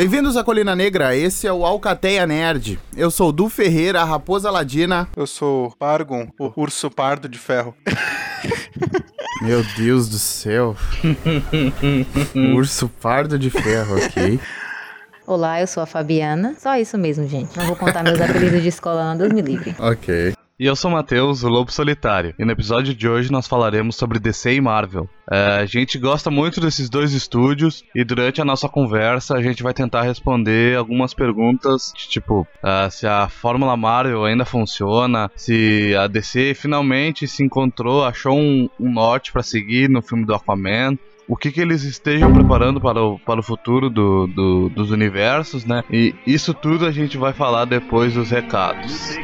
Bem-vindos à Colina Negra, esse é o Alcateia Nerd. Eu sou o Du Ferreira, a Raposa Ladina. Eu sou Pargon, o urso pardo de ferro. Meu Deus do céu. Urso pardo de ferro, ok. Olá, eu sou a Fabiana. Só isso mesmo, gente. Não vou contar meus apelidos de escola, não, Deus me livre. Ok. E eu sou o Matheus, o Lobo Solitário. E no episódio de hoje nós falaremos sobre DC e Marvel. É, a gente gosta muito desses dois estúdios e durante a nossa conversa a gente vai tentar responder algumas perguntas, tipo, uh, se a Fórmula Marvel ainda funciona, se a DC finalmente se encontrou, achou um, um norte para seguir no filme do Aquaman, o que, que eles estejam preparando para o, para o futuro do, do, dos universos, né? E isso tudo a gente vai falar depois dos recados.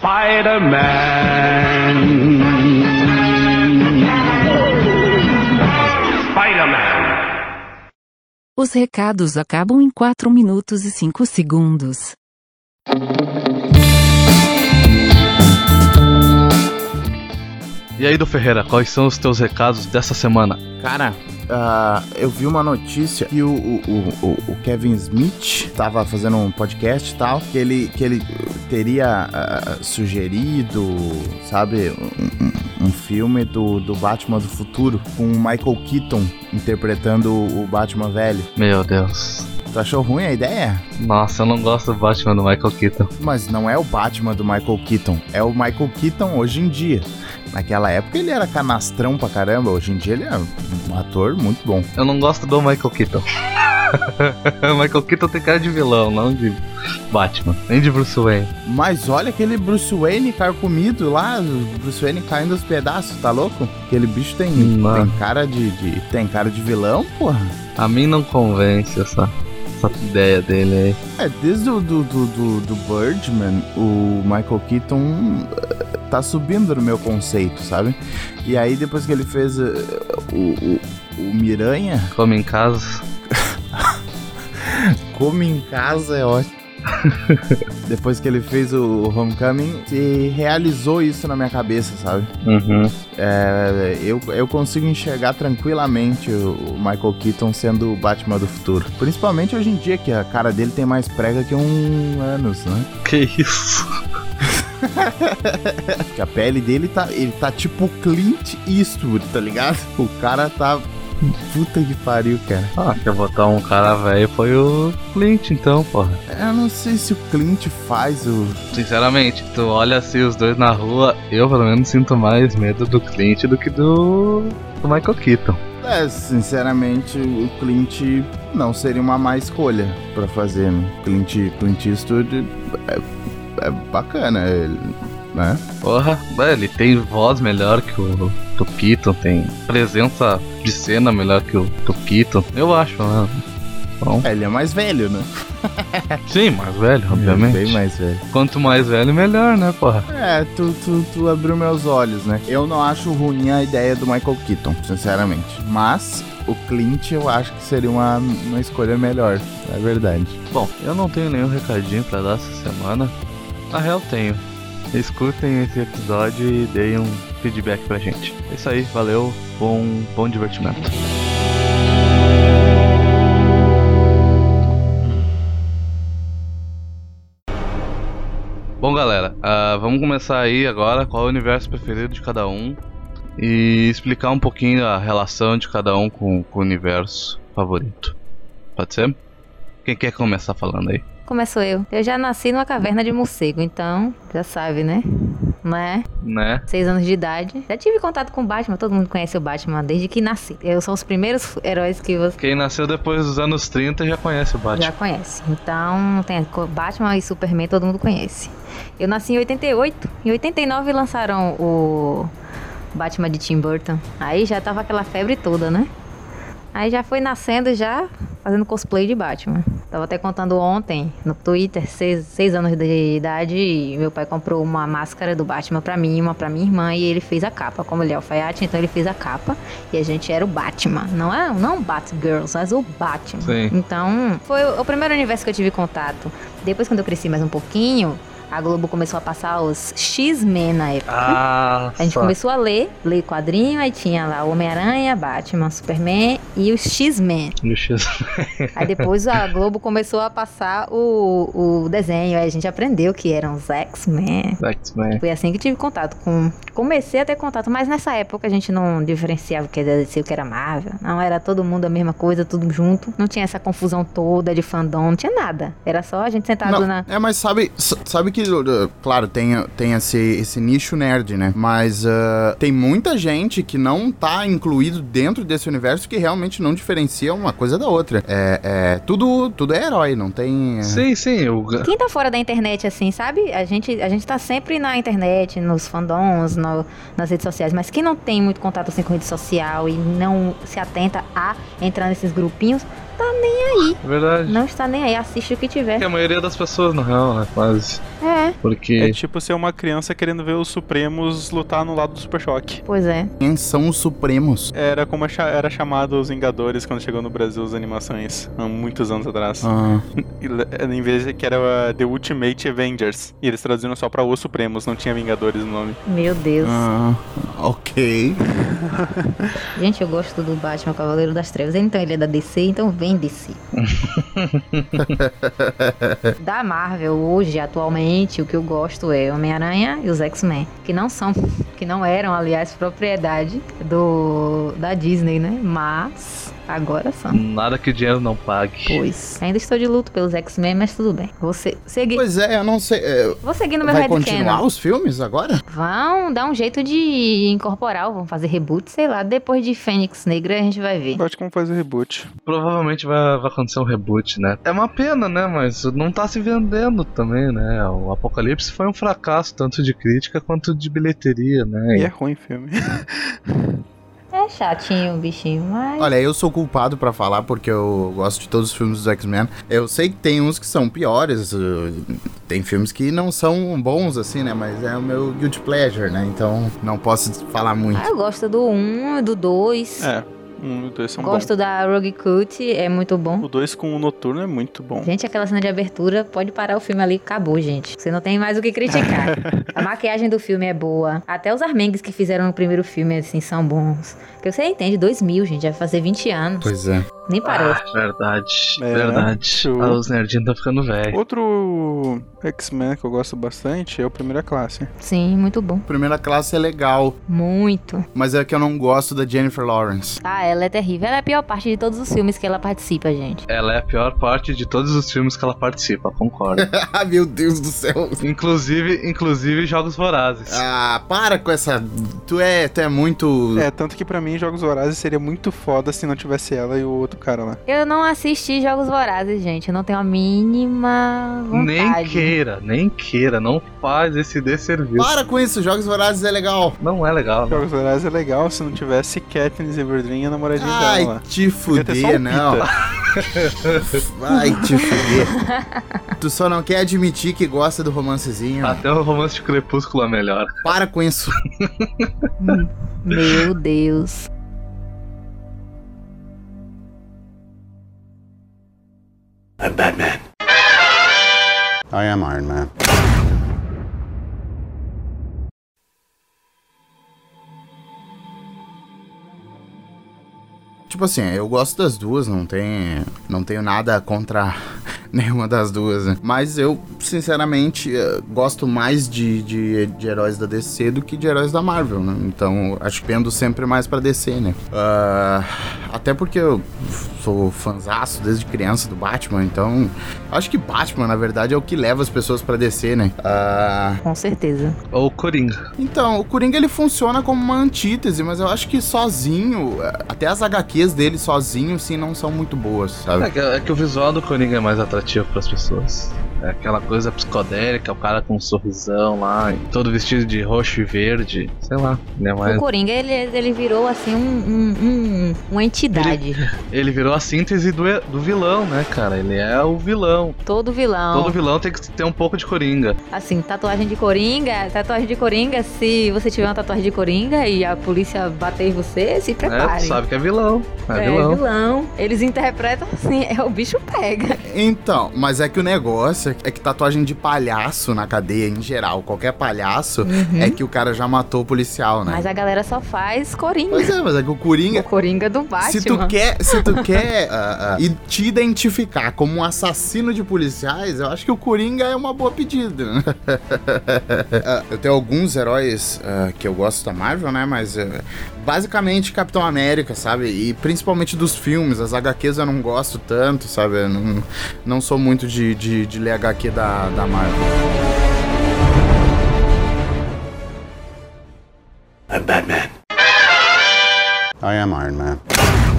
Spider-Man. Spider-Man. Os recados acabam em 4 minutos e 5 segundos. E aí, do Ferreira, quais são os teus recados dessa semana? Cara, uh, eu vi uma notícia que o, o, o, o Kevin Smith estava fazendo um podcast e tal, que ele, que ele teria uh, sugerido, sabe, um, um, filme do, do Batman do futuro, com o Michael Keaton interpretando o Batman velho. Meu Deus. Tu achou ruim a ideia? Nossa, eu não gosto do Batman do Michael Keaton. Mas não é o Batman do Michael Keaton, é o Michael Keaton hoje em dia. Naquela época ele era canastrão pra caramba, hoje em dia ele é um ator muito bom. Eu não gosto do Michael Keaton. Michael Keaton tem cara de vilão, não de Batman, nem de Bruce Wayne. Mas olha aquele Bruce Wayne carcomido lá, Bruce Wayne caindo aos pedaços, tá louco? Aquele bicho tem, tem cara de, de, tem cara de vilão, porra. A mim não convence essa essa ideia dele aí. É, desde o do, do, do, do Birdman, o Michael Keaton tá subindo no meu conceito, sabe? E aí depois que ele fez uh, o, o, o Miranha. Come em casa. Come em casa é ótimo. Depois que ele fez o Homecoming, se realizou isso na minha cabeça, sabe? Uhum. É, eu, eu consigo enxergar tranquilamente o Michael Keaton sendo o Batman do futuro. Principalmente hoje em dia, que a cara dele tem mais prega que um anos, né? Que isso? a pele dele tá, ele tá tipo Clint Eastwood, tá ligado? O cara tá Puta que pariu, cara. Ah, quer botar um cara velho foi o Clint, então, porra. Eu não sei se o Clint faz o. Sinceramente, tu olha assim os dois na rua, eu pelo menos sinto mais medo do Clint do que do, do Michael Keaton. É, sinceramente, o Clint não seria uma má escolha para fazer. Né? Clint, Clint Eastwood é, é bacana, ele né? Porra, ele tem voz melhor que o Tokito, tem presença de cena melhor que o Tokito, eu acho, né? Bom. É, ele é mais velho, né? Sim, mais velho, obviamente. É bem mais velho. Quanto mais velho, melhor, né, porra? É, tu, tu, tu abriu meus olhos, né? Eu não acho ruim a ideia do Michael Keaton, sinceramente. Mas o Clint eu acho que seria uma, uma escolha melhor, é verdade. Bom, eu não tenho nenhum recadinho para dar essa semana. Na real, tenho escutem esse episódio e deem um feedback pra gente. É isso aí, valeu, bom, bom divertimento. Bom, galera, uh, vamos começar aí agora qual é o universo preferido de cada um e explicar um pouquinho a relação de cada um com, com o universo favorito. Pode ser? Quem quer começar falando aí? Começou eu. Eu já nasci numa caverna de morcego, então já sabe, né? Né? Né? Seis anos de idade. Já tive contato com o Batman, todo mundo conhece o Batman desde que nasci. Eu sou os primeiros heróis que você. Quem nasceu depois dos anos 30 já conhece o Batman. Já conhece. Então, tem Batman e Superman, todo mundo conhece. Eu nasci em 88. Em 89 lançaram o Batman de Tim Burton. Aí já tava aquela febre toda, né? Aí já foi nascendo já fazendo cosplay de Batman. Tava até contando ontem no Twitter, seis, seis anos de idade, meu pai comprou uma máscara do Batman pra mim, uma pra minha irmã, e ele fez a capa. Como ele é alfaiate, então ele fez a capa. E a gente era o Batman. Não é não Batgirls, mas o Batman. Sim. Então, foi o primeiro universo que eu tive contato. Depois, quando eu cresci mais um pouquinho, a Globo começou a passar os X-Men na época. Ah, A gente só. começou a ler, ler quadrinho, aí tinha lá o Homem-Aranha, Batman, Superman e os X-Men. Aí depois a Globo começou a passar o, o desenho, aí a gente aprendeu que eram os X-Men. X-Men. Foi assim que tive contato com. Comecei a ter contato, mas nessa época a gente não diferenciava o que era DC o que era Marvel. Não era todo mundo a mesma coisa, tudo junto. Não tinha essa confusão toda de fandom, não tinha nada. Era só a gente sentado Não, na. É, mas sabe, sabe que, uh, claro, tem, tem esse, esse nicho nerd, né? Mas uh, tem muita gente que não tá incluído dentro desse universo que realmente não diferencia uma coisa da outra. É, é tudo, tudo é herói, não tem. é, Sim, sim. O... Quem tá fora da internet, assim, sabe? A gente, a gente tá sempre na internet, nos fandoms, no- nas redes sociais, mas quem não tem muito contato assim com rede social e não se atenta a entrar nesses grupinhos, tá nem aí. É verdade. Não está nem aí, assiste o que tiver. Que a maioria das pessoas, real, né? Quase. É, Porque. É tipo ser uma criança querendo ver os Supremos lutar no lado do Super Choque. pois é. Quem são os Supremos? Era como era chamado os Vingadores quando chegou no Brasil as animações, há muitos anos atrás. Ah, E Em vez de que era uh, The Ultimate Avengers. E eles traduziram só pra Os Supremos, não tinha Vingadores no nome. Meu Deus. ah, ok. Gente, eu gosto do Batman Cavaleiro das Trevas. Então ele é da DC, então vem DC. da Marvel, hoje, atualmente, o que eu gosto é Homem-Aranha e os X-Men. Que não são, que não eram, aliás, propriedade do da Disney, né? Mas agora são. Nada que o dinheiro não pague. Pois. Ainda estou de luto pelos X-Men, mas tudo bem. Vou, se- seguir, Pois é, eu não sei. é, vou seguir no meu vai continuar os filmes agora? Vão dar um jeito de incorporar, vão fazer reboot, sei lá. Depois de Fênix Negra a gente vai ver. Bate como fazer reboot. Provavelmente vai, vai acontecer um reboot, né? É uma pena, né? Mas não tá se vendendo também, né? O Apocalipse foi um fracasso, tanto de crítica quanto de bilheteria, né? E é ruim o filme. É chatinho o bichinho, mas. Olha, eu sou culpado pra falar porque eu gosto de todos os filmes dos X-Men. Eu sei que tem uns que são piores, uh, tem filmes que não são bons assim, né? Mas é o meu guilty pleasure, né? Então não posso falar muito. Ah, eu gosto do 1 e do 2. É, um e o dois são gosto da Rogue Cut, é muito bom. bons. O dois com o Noturno é muito bom. Gente, aquela cena de abertura, pode parar o filme ali, acabou, gente. Você não tem mais o que criticar. a maquiagem do filme é boa. Até os armengues que fizeram no primeiro filme, assim, são bons. Porque você entende, 2000, gente, vai fazer 20 anos. Pois é. Nem parece. Ah, verdade, É, verdade. show. Ah, os nerdinhos estão ficando velhos. Outro X-Men que eu gosto bastante é o Primeira Classe. Sim, muito bom. Primeira classe é legal, Muito. mas é que eu não gosto da Jennifer Lawrence. Ah, ela é terrível. Ela é a pior parte de todos os filmes que ela participa, gente. Ela é a pior parte de todos os filmes que ela participa, concordo. ah, meu Deus do céu. inclusive, inclusive Jogos Vorazes. Ah, para com essa. Tu é, tu é muito. É, tanto que pra mim Jogos Vorazes seria muito foda se não tivesse ela e o outro cara lá. Eu não assisti Jogos Vorazes, gente. Eu não tenho a mínima vontade. nem queira, nem queira, não faz esse desserviço. Para com isso, Jogos Vorazes é legal. Não é legal, né? Jogos Vorazes é legal se não tivesse Katniss Everdeen e a namoradinha Ai, dela lá. te fuder, não. Vai te fuder. tu só não quer admitir que gosta do romancezinho. Até o romance de Crepúsculo é melhor. Para com isso. Meu Deus. I am Iron Man. Tipo assim, eu gosto das duas, não tem, não tenho nada contra nenhuma das duas, né? Mas eu, sinceramente, eh, gosto mais de, de, de heróis da DC do que de heróis da Marvel, né? Então, acho que pendo sempre mais pra DC, né? Ah, até porque eu sou fanzaço desde criança do Batman, então acho que Batman, na verdade, é o que leva as pessoas pra DC, né? Ah, Com certeza. Ou Coringa. então, o Coringa ele funciona como uma antítese, mas eu acho que sozinho, eh, até as HQs dele sozinho, sim, não são muito boas, sabe? É que, é que o visual do Coringa é mais atrativo pras pessoas. É aquela coisa psicodélica, o cara com um sorrisão lá, todo vestido de roxo e verde. Sei lá, ele é O. Coringa, ele, ele virou, assim, um, um- um- uma entidade. Ele virou a síntese do, do vilão, né, cara? Ele é o vilão. Todo vilão. Todo vilão tem que ter um pouco de Coringa. Assim, tatuagem de Coringa, tatuagem de Coringa, se você tiver uma tatuagem de Coringa e a polícia bater em você, se É, prepare. tu sabe que é vilão. É, É vilão. vilão. Eles interpretam assim, é o bicho pega. Então, mas é que o negócio negócio é que tatuagem de palhaço na cadeia, em geral, qualquer palhaço, Uhum. é que o cara já matou o policial, né? Mas a galera só faz Coringa. Pois é, mas é que o Coringa. O Coringa do Batman. Se tu quer, se tu quer ah, ah, e te identificar como um assassino de policiais, eu acho que o Coringa é uma boa pedida. Ah, eu tenho alguns heróis que eu gosto da Marvel, né? Mas basicamente Capitão América, sabe? E principalmente dos filmes. As HQs eu não gosto tanto, sabe? Eu não, não sou muito de, de, de ler HQ da, da Marvel. I'm Batman. I am Iron Man.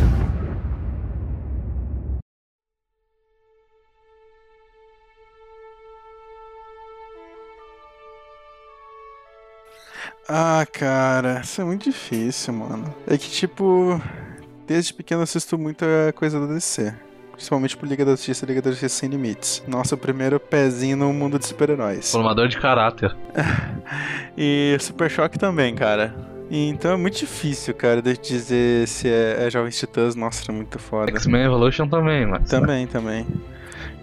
Ah, cara, isso é muito difícil, mano. É que, tipo, desde pequeno assisto muita coisa da DC. Principalmente por Liga da Justiça e Liga da Justiça Sem Limites. Nosso primeiro pezinho no mundo de super-heróis. Formador de caráter. E Super Choque também, cara. E então é muito difícil, cara, de dizer se é, é Jovens Titãs. Nossa, é muito foda. X-Men Evolution também, mas. Também, também.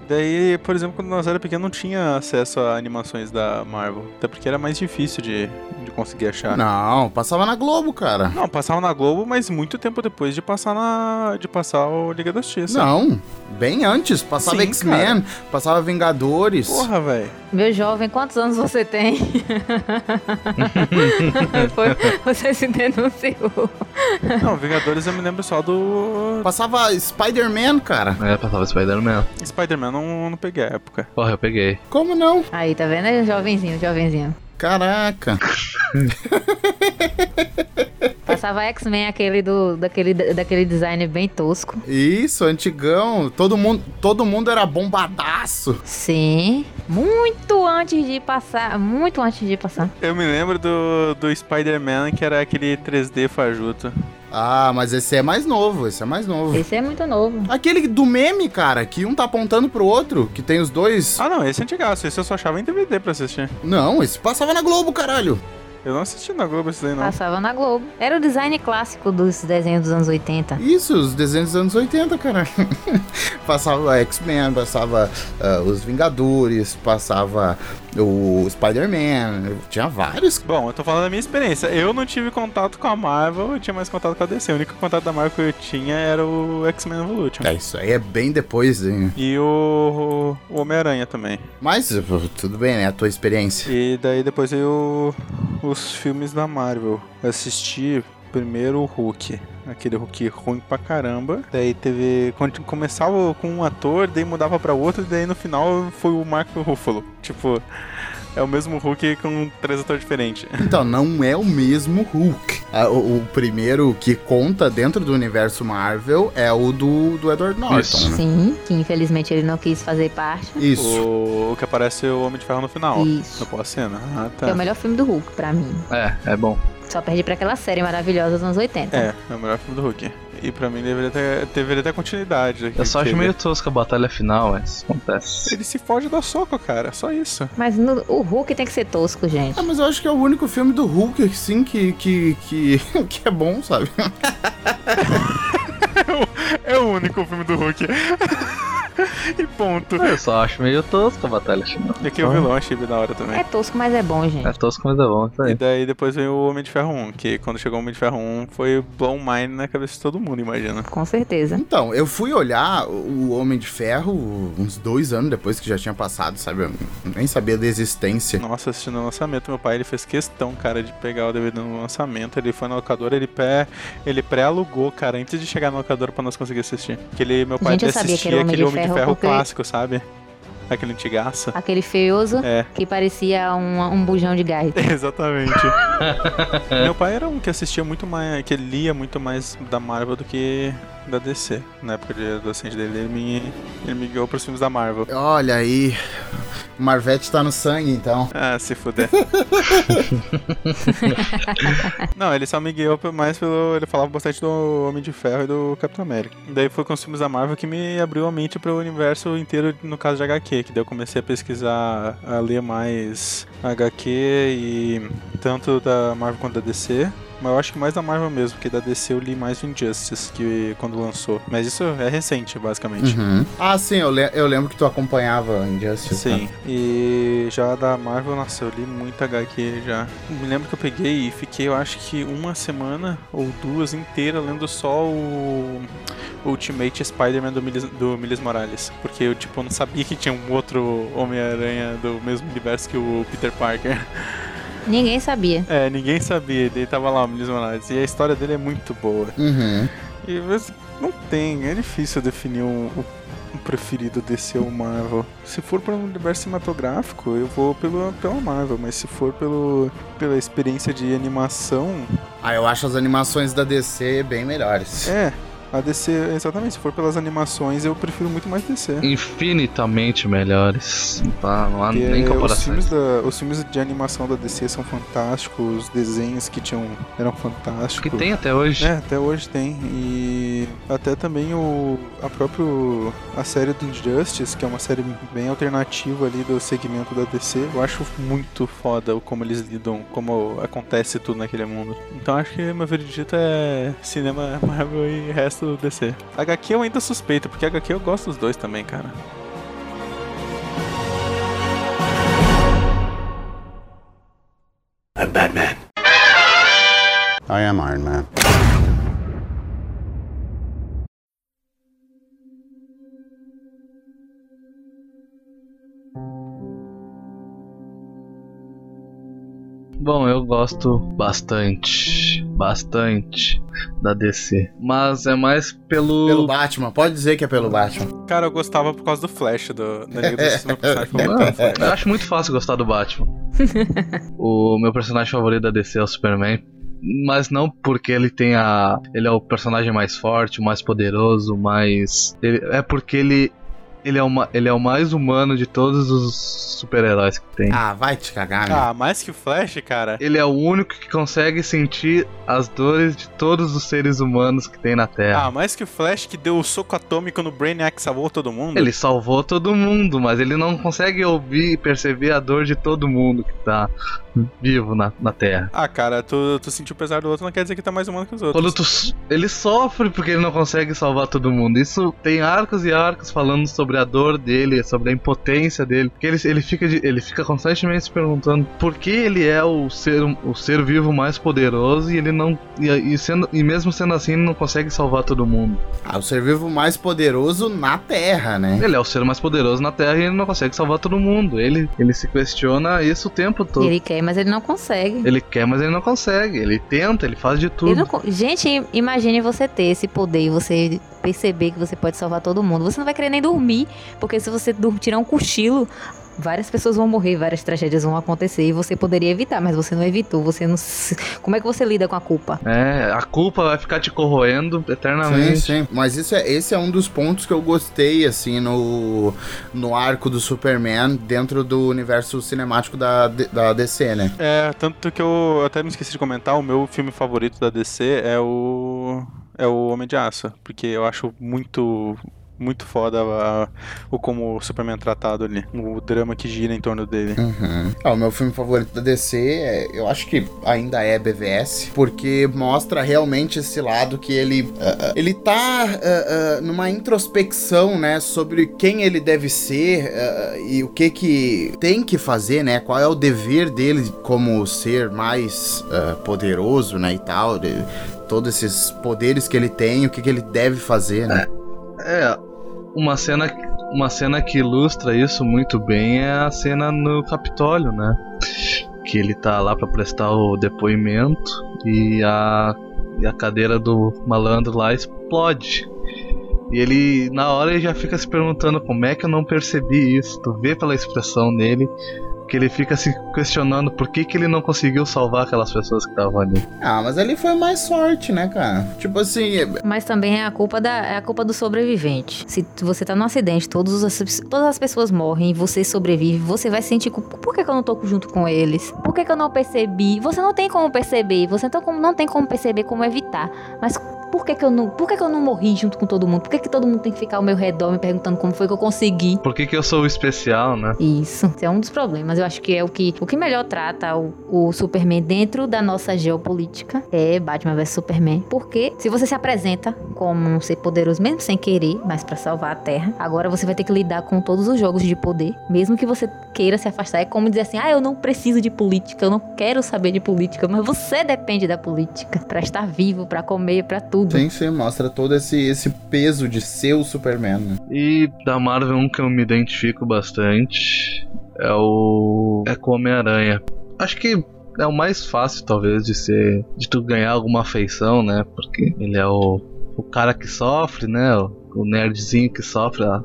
Daí, por exemplo, quando nós era pequeno não tinha acesso a animações da Marvel. Até porque era mais difícil de, de conseguir achar. Não, passava na Globo, cara. Não, passava na Globo, mas muito tempo depois de passar na. de passar o Liga da Justiça. Não, bem antes. Passava Sim, X-Men, passava Vingadores. Porra, velho. Meu jovem, quantos anos você tem? Foi, você se denunciou. Não, Vingadores eu me lembro só do. Passava Spider-Man, cara. É, passava Spider-Man. Spider-Man, não, não peguei a época. Porra, eu peguei. Como não? Aí, tá vendo? É jovenzinho, jovenzinho. Caraca. Passava X-Men, aquele do, daquele, daquele design bem tosco. Isso, antigão. Todo mundo, todo mundo era bombadaço. Sim. Muito antes de passar. Muito antes de passar. Eu me lembro do, do Spider-Man, que era aquele 3D fajuto. Ah, mas esse é mais novo, esse é mais novo. Esse é muito novo. Aquele do meme, cara, que um tá apontando pro outro, que tem os dois. Ah, não, esse é antigaço. Esse eu só achava em DVD pra assistir. Não, esse passava na Globo, caralho. Eu não assisti na Globo esse daí, não. Passava na Globo. Era o design clássico dos desenhos dos anos 80. Isso, os desenhos dos anos 80, cara. passava X-Men, passava ah, os Vingadores, passava o Spider-Man, tinha vários. Bom, eu tô falando da minha experiência. Eu não tive contato com a Marvel, eu tinha mais contato com a DC. O único contato da Marvel que eu tinha era o X-Men Evolution. É, isso aí é bem depois, hein? E o, o Homem-Aranha também. Mas tudo bem, né? A tua experiência. E daí depois eu os filmes da Marvel. Eu assisti primeiro o Hulk. Aquele Hulk ruim pra caramba. Daí teve. Quando começava com um ator, daí mudava pra outro, e daí no final foi o Mark Ruffalo. Tipo, é o mesmo Hulk com três atores diferentes. Então, não é o mesmo Hulk. O, o primeiro que conta dentro do universo Marvel é o do, do Edward Norton, Isso. né? Sim, que infelizmente ele não quis fazer parte. Isso. O, o que aparece é o Homem de Ferro no final. Isso. No pós-cena. Ah, Que é o tá. melhor filme do Hulk, pra mim. É, é bom. Só perde pra aquela série maravilhosa dos anos 80. É, é o melhor filme do Hulk. E pra mim deveria ter, deveria ter continuidade. Eu só acho meio tosca a batalha final, mas acontece. Ele se foge da soco, cara. Só isso. Mas no- o Hulk tem que ser tosco, gente. Ah, mas eu acho que é o único filme do Hulk, sim, que, que, que, que é bom, sabe? É o único filme do Hulk. e ponto. Eu só acho meio tosca a batalha final. E aqui o vilão achei bem da hora também. É tosco, mas é bom, gente. É tosco, mas é bom, isso E aí. daí depois veio o Homem de Ferro 1, que quando chegou o Homem de Ferro 1 foi blow mind na cabeça de todo mundo, imagina. Com certeza. Então, eu fui olhar o Homem de Ferro uns dois anos depois que já tinha passado, sabe? Eu nem sabia da existência. Nossa, assistindo o lançamento, meu pai ele fez questão, cara, de pegar o DVD no lançamento. Ele foi na locadora, ele pré, ele pré-alugou, cara, antes de chegar na locadora pra nós conseguir assistir. Porque ele, meu pai Gente, ele assistia aquele Homem de Ferro Ferro porque- clássico, sabe? Aquele antigaço. Aquele feioso É. que parecia um, um bujão de gás. Exatamente. Meu pai era um que assistia muito mais, que lia muito mais da Marvel do que da DC. Na época de adolescente dele, ele me, ele me guiou pros filmes da Marvel. Olha aí, o Marvete tá no sangue, então. Ah, se fuder. Não, ele só me guiou mais pelo. Ele falava bastante do Homem de Ferro e do Capitão América. Daí foi com os filmes da Marvel que me abriu a mente pro universo inteiro, no caso de HQ, que daí eu comecei a pesquisar, a ler mais HQ e tanto da Marvel quanto da DC. Mas eu acho que mais da Marvel mesmo, porque da DC eu li mais o Injustice, que quando lançou. Mas isso é recente, basicamente. Uhum. Ah, sim, eu, le- eu lembro que tu acompanhava Injustice. Sim, né? e já da Marvel, nossa, eu li muita HQ já. Me lembro que eu peguei e fiquei, eu acho que uma semana ou duas inteira lendo só o Ultimate Spider-Man do Miles, do Miles Morales. Porque eu, tipo, não sabia que tinha um outro Homem-Aranha do mesmo universo que o Peter Parker. Ninguém sabia. É, ninguém sabia, ele tava lá, o Miles Morales. E a história dele é muito boa. Uhum. E mas não tem, é difícil definir um, o um preferido DC ou Marvel. Se for para um universo cinematográfico, eu vou pelo, pela Marvel, mas se for pelo, pela experiência de animação, Ah, eu acho as animações da DC bem melhores. é. A DC, exatamente, se for pelas animações, eu prefiro muito mais DC. Infinitamente melhores. Tá, não há Porque nem os comparação. filmes, da, os filmes de animação da DC são fantásticos, os desenhos que tinham eram fantásticos. Que tem até hoje. É, até hoje tem. E até também o a próprio a série do Injustice, que é uma série bem alternativa ali do segmento da DC. Eu acho muito foda como eles lidam, como acontece tudo naquele mundo. Então acho que meu veredito é cinema Marvel e resto DC. HQ eu ainda suspeito, porque HQ eu gosto dos dois também, cara. I'm Batman. I am Iron Man. Bom, eu gosto bastante, bastante da DC. Mas é mais pelo. Pelo Batman, pode dizer que é pelo Batman. Cara, eu gostava por causa do Flash, do, da Liga da Justiça, meu personagem favorito. Não, eu acho muito fácil gostar do Batman. o meu personagem favorito da DC é o Superman. Mas não porque ele tenha. Ele é o personagem mais forte, o mais poderoso, mais. ele- é porque ele. Ele é, uma, ele é o mais humano de todos os super-heróis que tem. Ah, vai te cagar, meu. Ah, mais que o Flash, cara. Ele é o único que consegue sentir as dores de todos os seres humanos que tem na Terra. Ah, mais que o Flash que deu o soco atômico no Brainiac e salvou todo mundo. Ele salvou todo mundo, mas ele não consegue ouvir e perceber a dor de todo mundo que tá vivo na, na Terra. Ah, cara, tu, tu sentiu pesar do outro não quer dizer que tá mais humano que os outros. Quando tu, ele sofre porque ele não consegue salvar todo mundo. Isso tem arcos e arcos falando sobre a dor dele, sobre a impotência dele. Porque ele, ele, fica, de- ele fica constantemente se perguntando por que ele é o ser, o ser vivo mais poderoso e ele não. E, e sendo, e mesmo sendo assim, ele não consegue salvar todo mundo. Ah, o ser vivo mais poderoso na Terra, né? Ele é o ser mais poderoso na Terra e ele não consegue salvar todo mundo. Ele, ele se questiona isso o tempo todo. Ele quer, mas ele não consegue. Ele quer, mas ele não consegue. Ele tenta, ele faz de Ele tudo. não Gente, imagine você ter esse poder e você perceber que você pode salvar todo mundo. Você não vai querer nem dormir, porque se você tirar um cochilo, várias pessoas vão morrer, várias tragédias vão acontecer e você poderia evitar, mas você não evitou. Você não. Como é que você lida com a culpa? É, a culpa vai ficar te corroendo Sim, eternamente. sim. Mas isso é, esse é um dos pontos que eu gostei, assim, no, no arco do Superman dentro do universo cinemático da, da DC, né? É, tanto que eu até me esqueci de comentar, o meu filme favorito da DC é o. É o Homem de Aço. Porque eu acho muito. Muito foda a- o como o Superman é tratado ali. O drama que gira em torno dele. Uhum. Ah, o meu filme favorito da DC, é, eu acho que ainda é BVS, porque mostra realmente esse lado que ele ah, ele tá ah, numa introspecção, né, sobre quem ele deve ser e o que que tem que fazer, né, qual é o dever dele como ser mais poderoso, né, e tal, de, todos esses poderes que ele tem, o que que ele deve fazer, né? É, uma cena, uma cena que ilustra isso muito bem é a cena no Capitólio, né? Que ele tá lá pra prestar o depoimento e a, e a cadeira do malandro lá explode. E ele, na hora, ele já fica se perguntando como é que eu não percebi isso. Tu vê pela expressão dele que ele fica se questionando por que, que ele não conseguiu salvar aquelas pessoas que estavam ali. Ah, mas ali foi mais sorte, né, cara? Tipo assim, Mas também é a culpa da é a culpa do sobrevivente. Se você tá num acidente, todos as, todas as pessoas morrem e você sobrevive, você vai sentir culpa. Por que, que eu não tô junto com eles? Por que, que eu não percebi? Você não tem como perceber, você não, como- não tem como perceber como evitar. Mas Por que, que eu não. Por que, que eu não morri junto com todo mundo? Por que, que todo mundo tem que ficar ao meu redor me perguntando como foi que eu consegui? Por que, que eu sou o especial, né? Isso, esse é um dos problemas. Eu acho que é o que, o que melhor trata o, o Superman dentro da nossa geopolítica é Batman vs Superman. Porque se você se apresenta como um ser poderoso, mesmo sem querer, mas pra salvar a Terra, agora você vai ter que lidar com todos os jogos de poder. Mesmo que você queira se afastar, é como dizer assim: ah, eu não preciso de política, eu não quero saber de política, mas você depende da política pra estar vivo, pra comer, pra tudo. Sim, sim, mostra todo esse, esse peso de ser o Superman, né? E da Marvel, um que eu me identifico bastante é o. É com o Homem-Aranha. Acho que é o mais fácil, talvez, de ser. de tu ganhar alguma afeição, né? Porque ele é o. o cara que sofre, né? O, o nerdzinho que sofre a,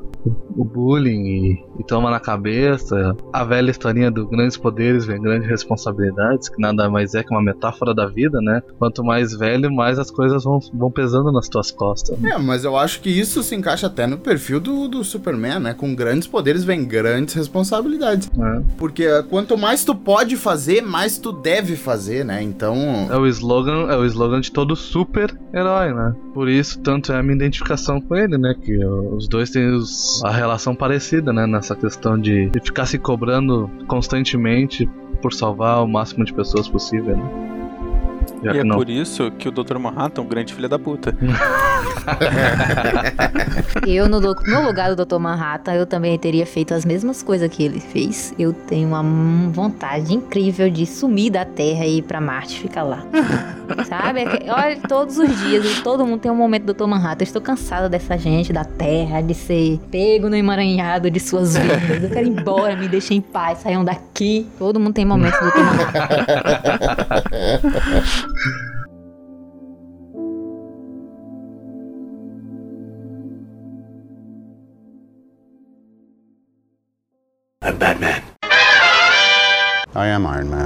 o bullying e, e, toma na cabeça. A velha historinha do grandes poderes vem grandes responsabilidades, que nada mais é que uma metáfora da vida, né? Quanto mais velho, mais as coisas vão, vão pesando nas tuas costas. Né? É, mas eu acho que isso se encaixa até no perfil do, do Superman, né? Com grandes poderes vem grandes responsabilidades. É. Porque quanto mais tu pode fazer, mais tu deve fazer, né? Então. É o slogan, é o slogan de todo super-herói, né? Por isso, tanto é a minha identificação com ele, né? Que os dois têm os a relação parecida, né? Nessa questão de, de ficar se cobrando constantemente por salvar o máximo de pessoas possível, né? E é não. por isso que o Dr. Manhattan é um grande filho da puta. eu, no, no, lugar do Dr. Manhattan, eu também teria feito as mesmas coisas que ele fez. Eu tenho uma vontade incrível de sumir da Terra e ir pra Marte ficar lá. Sabe? É olha, todos os dias, todo mundo tem um momento do Dr. Manhattan. Eu estou cansada dessa gente da Terra, de ser pego no emaranhado de suas vidas. Eu quero ir embora, me deixem em paz, saiam daqui. Todo mundo tem momentos do Dr. Manhattan. I'm Batman. I am Iron Man.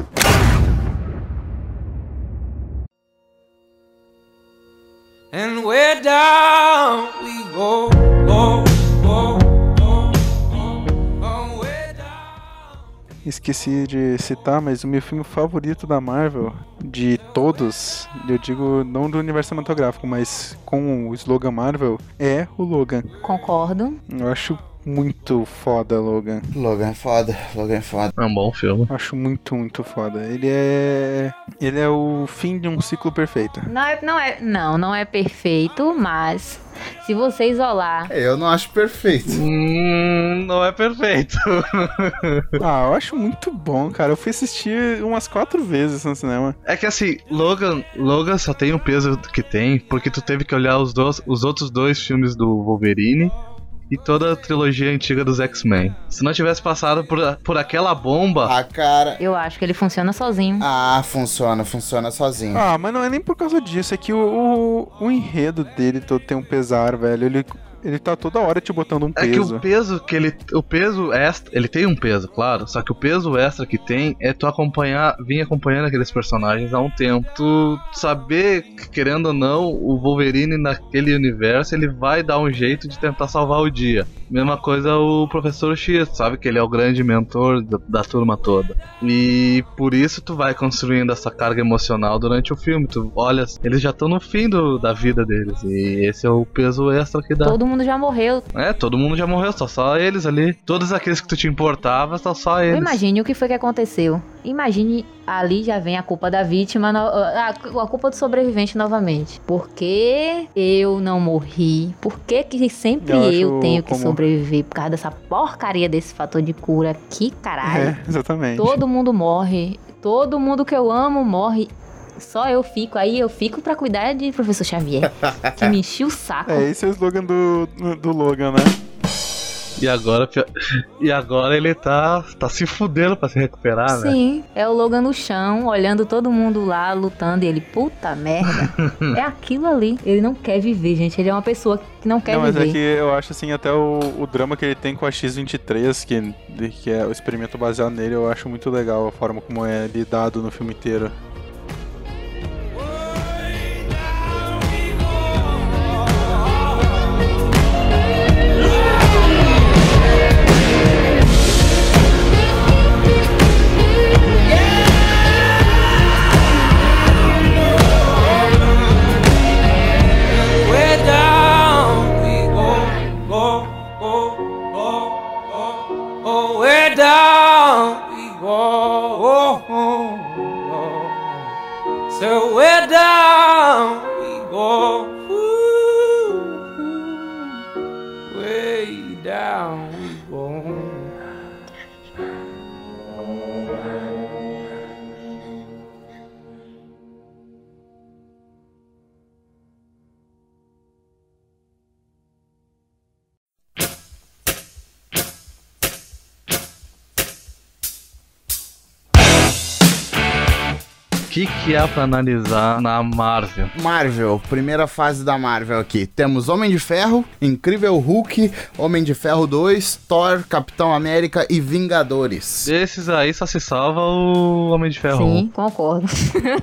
Esqueci de citar, mas o meu filme favorito da Marvel, de todos, eu digo não do universo cinematográfico, mas com o slogan Marvel, é o Logan. Concordo. Eu acho muito foda, Logan. Logan é foda, Logan é foda. É um bom filme. Acho muito, muito foda. Ele é. Ele é o fim de um ciclo perfeito. Não é, não é, não, não é perfeito, mas se você isolar. Eu não acho perfeito. Hum, não é perfeito. ah, eu acho muito bom, cara. Eu fui assistir umas quatro vezes no cinema. É que assim, Logan, Logan só tem o peso que tem, porque tu teve que olhar os, dois, os outros dois filmes do Wolverine e toda a trilogia antiga dos X-Men. Se não tivesse passado por, por aquela bomba. Ah, cara. Eu acho que ele funciona sozinho. Ah, funciona, funciona sozinho. Ah, mas não é nem por causa disso, é que o, o, o enredo dele todo tem um pesar, velho. Ele ele tá toda hora te botando um peso. É que o peso que ele. O peso extra. Ele tem um peso, claro. Só que o peso extra que tem é tu acompanhar. vir acompanhando aqueles personagens há um tempo. Tu saber, querendo ou não, o Wolverine naquele universo, ele vai dar um jeito de tentar salvar o dia. Mesma coisa o professor X, sabe que ele é o grande mentor da, da turma toda. E por isso tu vai construindo essa carga emocional durante o filme. Tu olha, eles já estão no fim do, da vida deles. E esse é o peso extra que dá. Todo mundo já morreu. É, todo mundo já morreu, só só eles ali. Todos aqueles que tu te importava, só só eles. Imagine o que foi que aconteceu. Imagine ali já vem a culpa da vítima, a, a culpa do sobrevivente novamente. Por que eu não morri? Por que, que sempre eu, eu tenho que sobreviver por causa dessa porcaria desse fator de cura? Que caralho. É, exatamente. Todo mundo morre. Todo mundo que eu amo morre só eu fico. Aí eu fico pra cuidar de professor Xavier, que me enchia o saco. É, esse é o slogan do, do Logan, né? E agora, e agora ele tá, tá se fudendo pra se recuperar, Sim, né? Sim, é o Logan no chão, olhando todo mundo lá, lutando, e ele, puta merda, é aquilo ali. Ele não quer viver, gente. Ele é uma pessoa que não quer não, viver. Mas é que eu acho, assim, até o, o drama que ele tem com a X-23, que, que é o experimento baseado nele, eu acho muito legal a forma como é lidado no filme inteiro. Que, que há pra analisar na Marvel? Marvel, primeira fase da Marvel aqui. Temos Homem de Ferro, Incrível Hulk, Homem de Ferro 2, Thor, Capitão América e Vingadores. Desses aí só se salva o Homem de Ferro. Sim, concordo.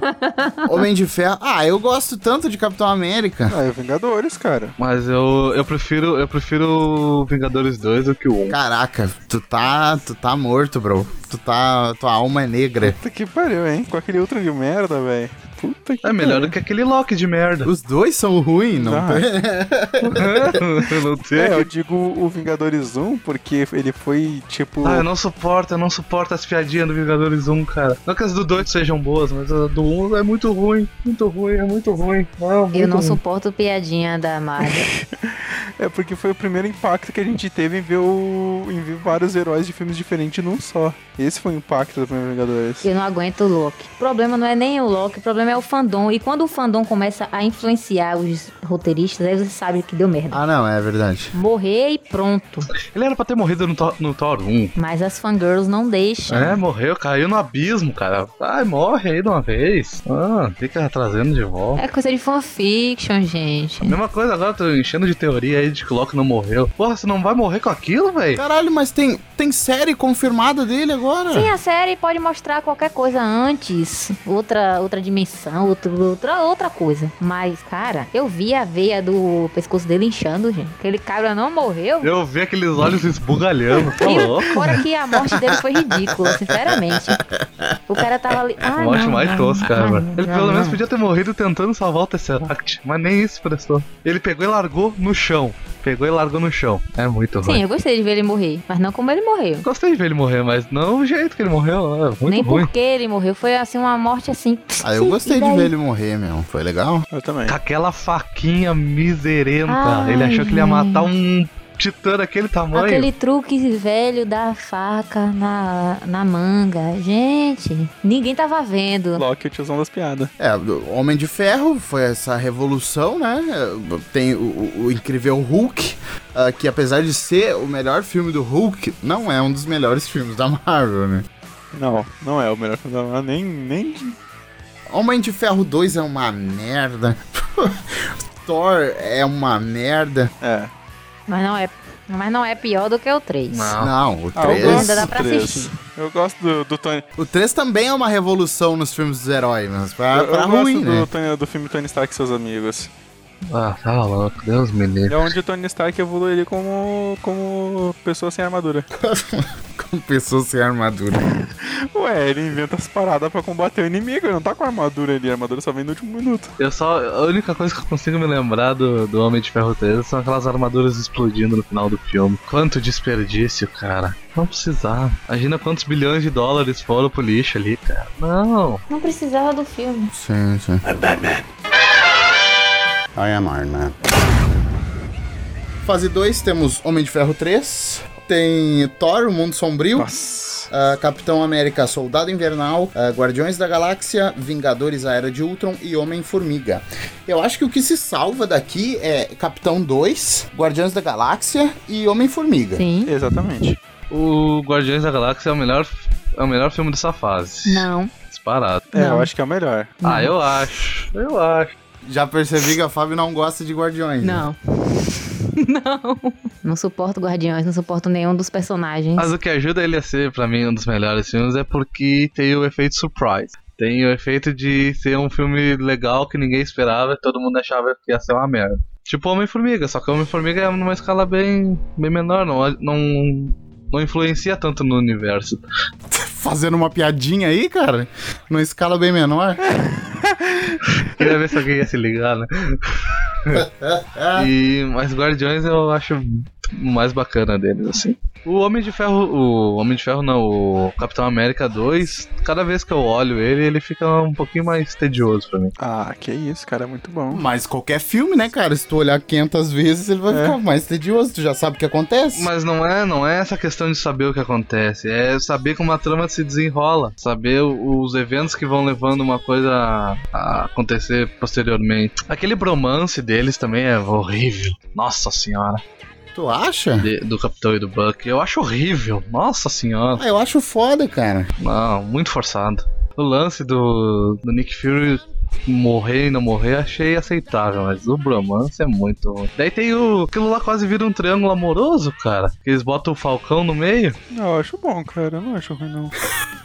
Homem de Ferro. Ah, eu gosto tanto de Capitão América. Ah, é Vingadores, cara. Mas eu, eu prefiro eu prefiro Vingadores 2 do que o 1. Caraca, tu tá, tu tá morto, bro. Tu tá, tua alma é negra. Puta que pariu, hein? Com aquele outro de merda, velho. Puta que É melhor do que aquele Loki de merda. Os dois são ruins, não Ah. tem? não tem. É, eu digo o Vingadores 1 porque ele foi tipo. Ah, eu não suporto, eu não suporto as piadinhas do Vingadores 1, cara. Não que as do 2 sejam boas, mas a do 1 é muito ruim. Muito ruim, é muito ruim. Não, muito Eu não ruim. suporto piadinha da Marvel. É porque foi o primeiro impacto que a gente teve em ver, o... em ver vários heróis de filmes diferentes num só. Esse foi o impacto do primeiro Vingadores. Eu não aguento o Loki. O problema não é nem o Loki, o problema é o fandom. E quando o fandom começa a influenciar os roteiristas, aí você sabe que deu merda. Ah, não, é verdade. Morrer e pronto. Ele era pra ter morrido no, Thor- no Thor 1. Mas as fangirls não deixam. É, morreu, caiu no abismo, cara. Ai, morre aí de uma vez. Ah, fica trazendo de volta. É coisa de fanfiction, gente. Mesma coisa agora, tô enchendo de teoria aí de que o Loki não morreu. Porra, você não vai morrer com aquilo, velho? Caralho, mas tem, tem série confirmada dele agora? Sim, a série pode mostrar qualquer coisa antes, outra outra dimensão, outro, outra outra coisa. Mas, cara, eu vi a veia do pescoço dele inchando, gente. Aquele cara não morreu. Eu vi aqueles olhos esbugalhando, tá louco? fora que a morte dele foi ridícula, sinceramente. O cara tava ali. Ah, morte não, mais não, tosca, não, Ele pelo menos podia ter morrido tentando salvar o Tesseract, mas nem isso prestou. Ele pegou e largou no chão. Pegou e largou no chão. É muito ruim. Sim, eu gostei de ver ele morrer, mas não como ele morreu. Gostei de ver ele morrer, mas não o jeito que ele morreu. É muito Nem ruim. porque ele morreu, foi assim uma morte assim. Ah, eu gostei de ver ele morrer, meu. Foi legal. Eu também. Com aquela faquinha miserenta. Ai, ele achou que ele ia matar um titã daquele tamanho. Aquele truque velho da faca na, na manga. Gente, ninguém tava vendo. Loki, o tiozão das piadas. É, o Homem de Ferro foi essa revolução, né? Tem o, o- o incrível Hulk, ah, que apesar de ser o melhor filme do Hulk, não é um dos melhores filmes da Marvel, né? Não, não é o melhor filme da Marvel, nem, nem Homem de Ferro 2 é uma merda. Thor é uma merda. É. Mas não é, mas não é pior do que o 3. Não. Não, o Ah, eu 3. gosto Ainda dá pra três. assistir. Eu gosto do, do Tony. O 3 também é uma revolução nos filmes dos heróis, mas pra, eu, pra eu ruim, gosto né? do, do filme Tony Stark e seus amigos. Ah, tá louco. Deus me livre. É onde o Tony Stark evoluiria como, como pessoa sem armadura. Com pessoas sem armadura. Ué, ele inventa as paradas pra combater o inimigo. Ele não tá com armadura ali. A armadura só vem no último minuto. Eu só. A única coisa que eu consigo me lembrar do, do Homem de Ferro 3 são aquelas armaduras explodindo no final do filme. Quanto desperdício, cara. Não precisava. Imagina quantos bilhões de dólares foram pro lixo ali, cara. Não. Não precisava do filme. Sim, sim. I'm Batman. I am Iron Man. Fase 2, temos Homem de Ferro 3. Tem Thor, o Mundo Sombrio. Nossa. ah, Capitão América, Soldado Invernal, ah, Guardiões da Galáxia, Vingadores, a Era de Ultron e Homem-Formiga. Eu acho que o que se salva daqui é Capitão 2, Guardiões da Galáxia e Homem-Formiga. Sim. Exatamente. O Guardiões da Galáxia é o melhor, é o melhor filme dessa fase. Não. Disparado. É, Não. eu acho que é o melhor. Ah, eu acho. Eu acho. Já percebi que a Fábio não gosta de Guardiões. né? Não. não. Não suporto Guardiões, não suporto nenhum dos personagens. Mas o que ajuda ele a ser, pra mim, um dos melhores filmes é porque tem o efeito surprise. Tem o efeito de ser um filme legal que ninguém esperava e todo mundo achava que ia ser uma merda. Tipo Homem-Formiga, só que Homem-Formiga é numa escala bem, bem menor, não, não, não influencia tanto no universo. Fazendo uma piadinha aí, cara, numa escala bem menor. Queria ver se alguém ia se ligar, né? e, mas Guardiões eu acho o mais bacana deles, assim. O Homem de Ferro, o Homem de Ferro não, o Capitão América 2, cada vez que eu olho ele, ele fica um pouquinho mais tedioso pra mim. Ah, que isso, cara, é muito bom. Mas qualquer filme, né, cara? Se tu olhar 500 vezes, ele vai É. ficar mais tedioso. Tu já sabe o que acontece. Mas não é, não é essa questão de saber o que acontece, é saber como a trama se desenrola, saber os eventos que vão levando uma coisa a, a acontecer posteriormente. Aquele bromance deles também é horrível. Nossa senhora. Tu acha? De- do Capitão e do Buck. Eu acho horrível. Nossa senhora. Ah, eu acho foda, cara. Não, muito forçado. O lance do, do Nick Fury morrer e não morrer achei aceitável, mas o bromance é muito ruim. Daí tem o. Aquilo lá quase vira um triângulo amoroso, cara. Que eles botam o Falcão no meio. Não, eu acho bom, cara. Eu não acho ruim, não.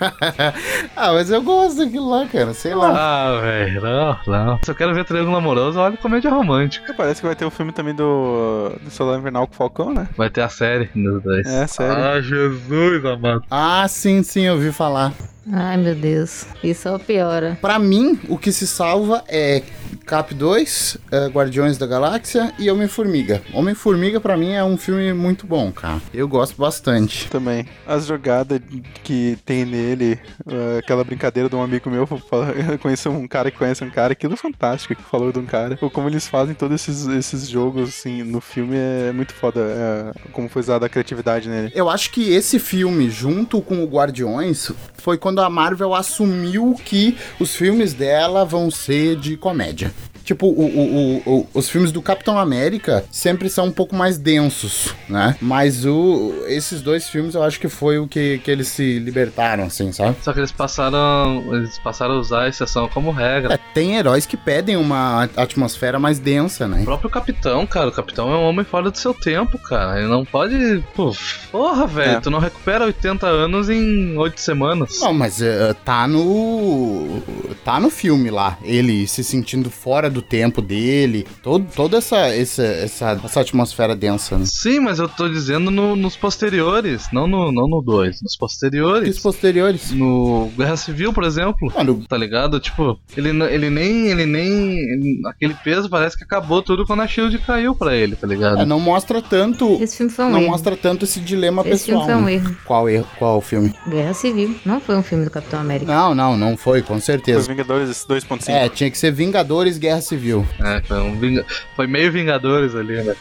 ah, mas eu gosto daquilo lá, cara. Sei lá. Ah, velho, não, não. Se eu quero ver triângulo amoroso, olha comédia romântica. Parece que vai ter o filme também do, do Solar Invernal com o Falcão, né? Vai ter a série dos dois. É, sério. Ah, Jesus, amado. Ah, sim, sim, eu ouvi falar. Ai, meu Deus. Isso só piora. Pra mim, o que se salva é Cap 2, eh, Guardiões da Galáxia e Homem-Formiga. Homem-Formiga, pra mim, é um filme muito bom, cara. Eu gosto bastante. Também. As jogadas que tem nele, uh, aquela brincadeira de um amigo meu, conheço um cara que conhece um cara, aquilo é fantástico que falou de um cara. Ou como eles fazem todos esses, esses jogos, assim, no filme é muito foda. é, como foi usada a criatividade nele. Eu acho que esse filme, junto com o Guardiões, foi quando a Marvel assumiu que os filmes dela vão ser de comédia. Tipo, o- o- o- os filmes do Capitão América sempre são um pouco mais densos, né? Mas o, esses dois filmes eu acho que foi o que, que eles se libertaram, assim, sabe? Só que eles passaram. Eles passaram a usar a exceção como regra. É, tem heróis que pedem uma atmosfera mais densa, né? O próprio capitão, cara, o capitão é um homem fora do seu tempo, cara. Ele não pode. Pô, porra, velho. É. Tu não recupera 80 anos em 8 semanas. Não, mas eh, tá no. Tá no filme lá. Ele se sentindo fora do tempo dele. Todo, toda essa, essa, essa, essa atmosfera densa, né? Sim, mas eu tô dizendo no- nos posteriores, não no 2. Não no dois, nos E os posteriores. posteriores. No Guerra Civil, por exemplo. Mano, Tá ligado? Tipo, ele, ele nem. Ele nem. ele- aquele peso parece que acabou tudo quando a Shield caiu pra ele, tá ligado? é, não mostra tanto. Esse filme foi um Não erro. mostra tanto esse dilema Esse filme pessoal. foi um né? erro. Qual erro? Qual filme? Guerra Civil. Não foi um filme do Capitão América. Não, não, não foi, com Foi certeza. Vingadores 2.5. É, tinha que ser Vingadores Guerra Civil. É, foi, um vinga- foi meio Vingadores ali, né?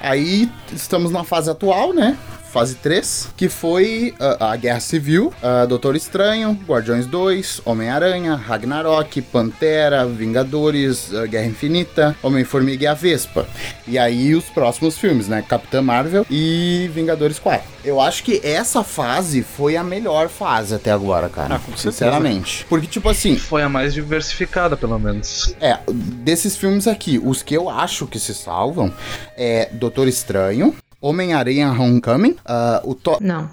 Aí estamos na fase atual, né? Fase 3, que foi ah, a Guerra Civil, ah, Doutor Estranho, Guardiões 2, Homem-Aranha, Ragnarok, Pantera, Vingadores, ah, Guerra Infinita, Homem-Formiga e a Vespa. E aí os próximos filmes, né? Capitã Marvel e Vingadores 4. Eu acho que essa fase foi a melhor fase até agora, cara. Ah, com sinceramente. Porque, tipo assim, Foi a mais diversificada, pelo menos. é, desses filmes aqui, os que eu acho que se salvam é Doutor Estranho, Homem-Aranha Homecoming, ah, o Thor... Não,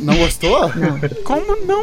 Não gostou? não. Como não?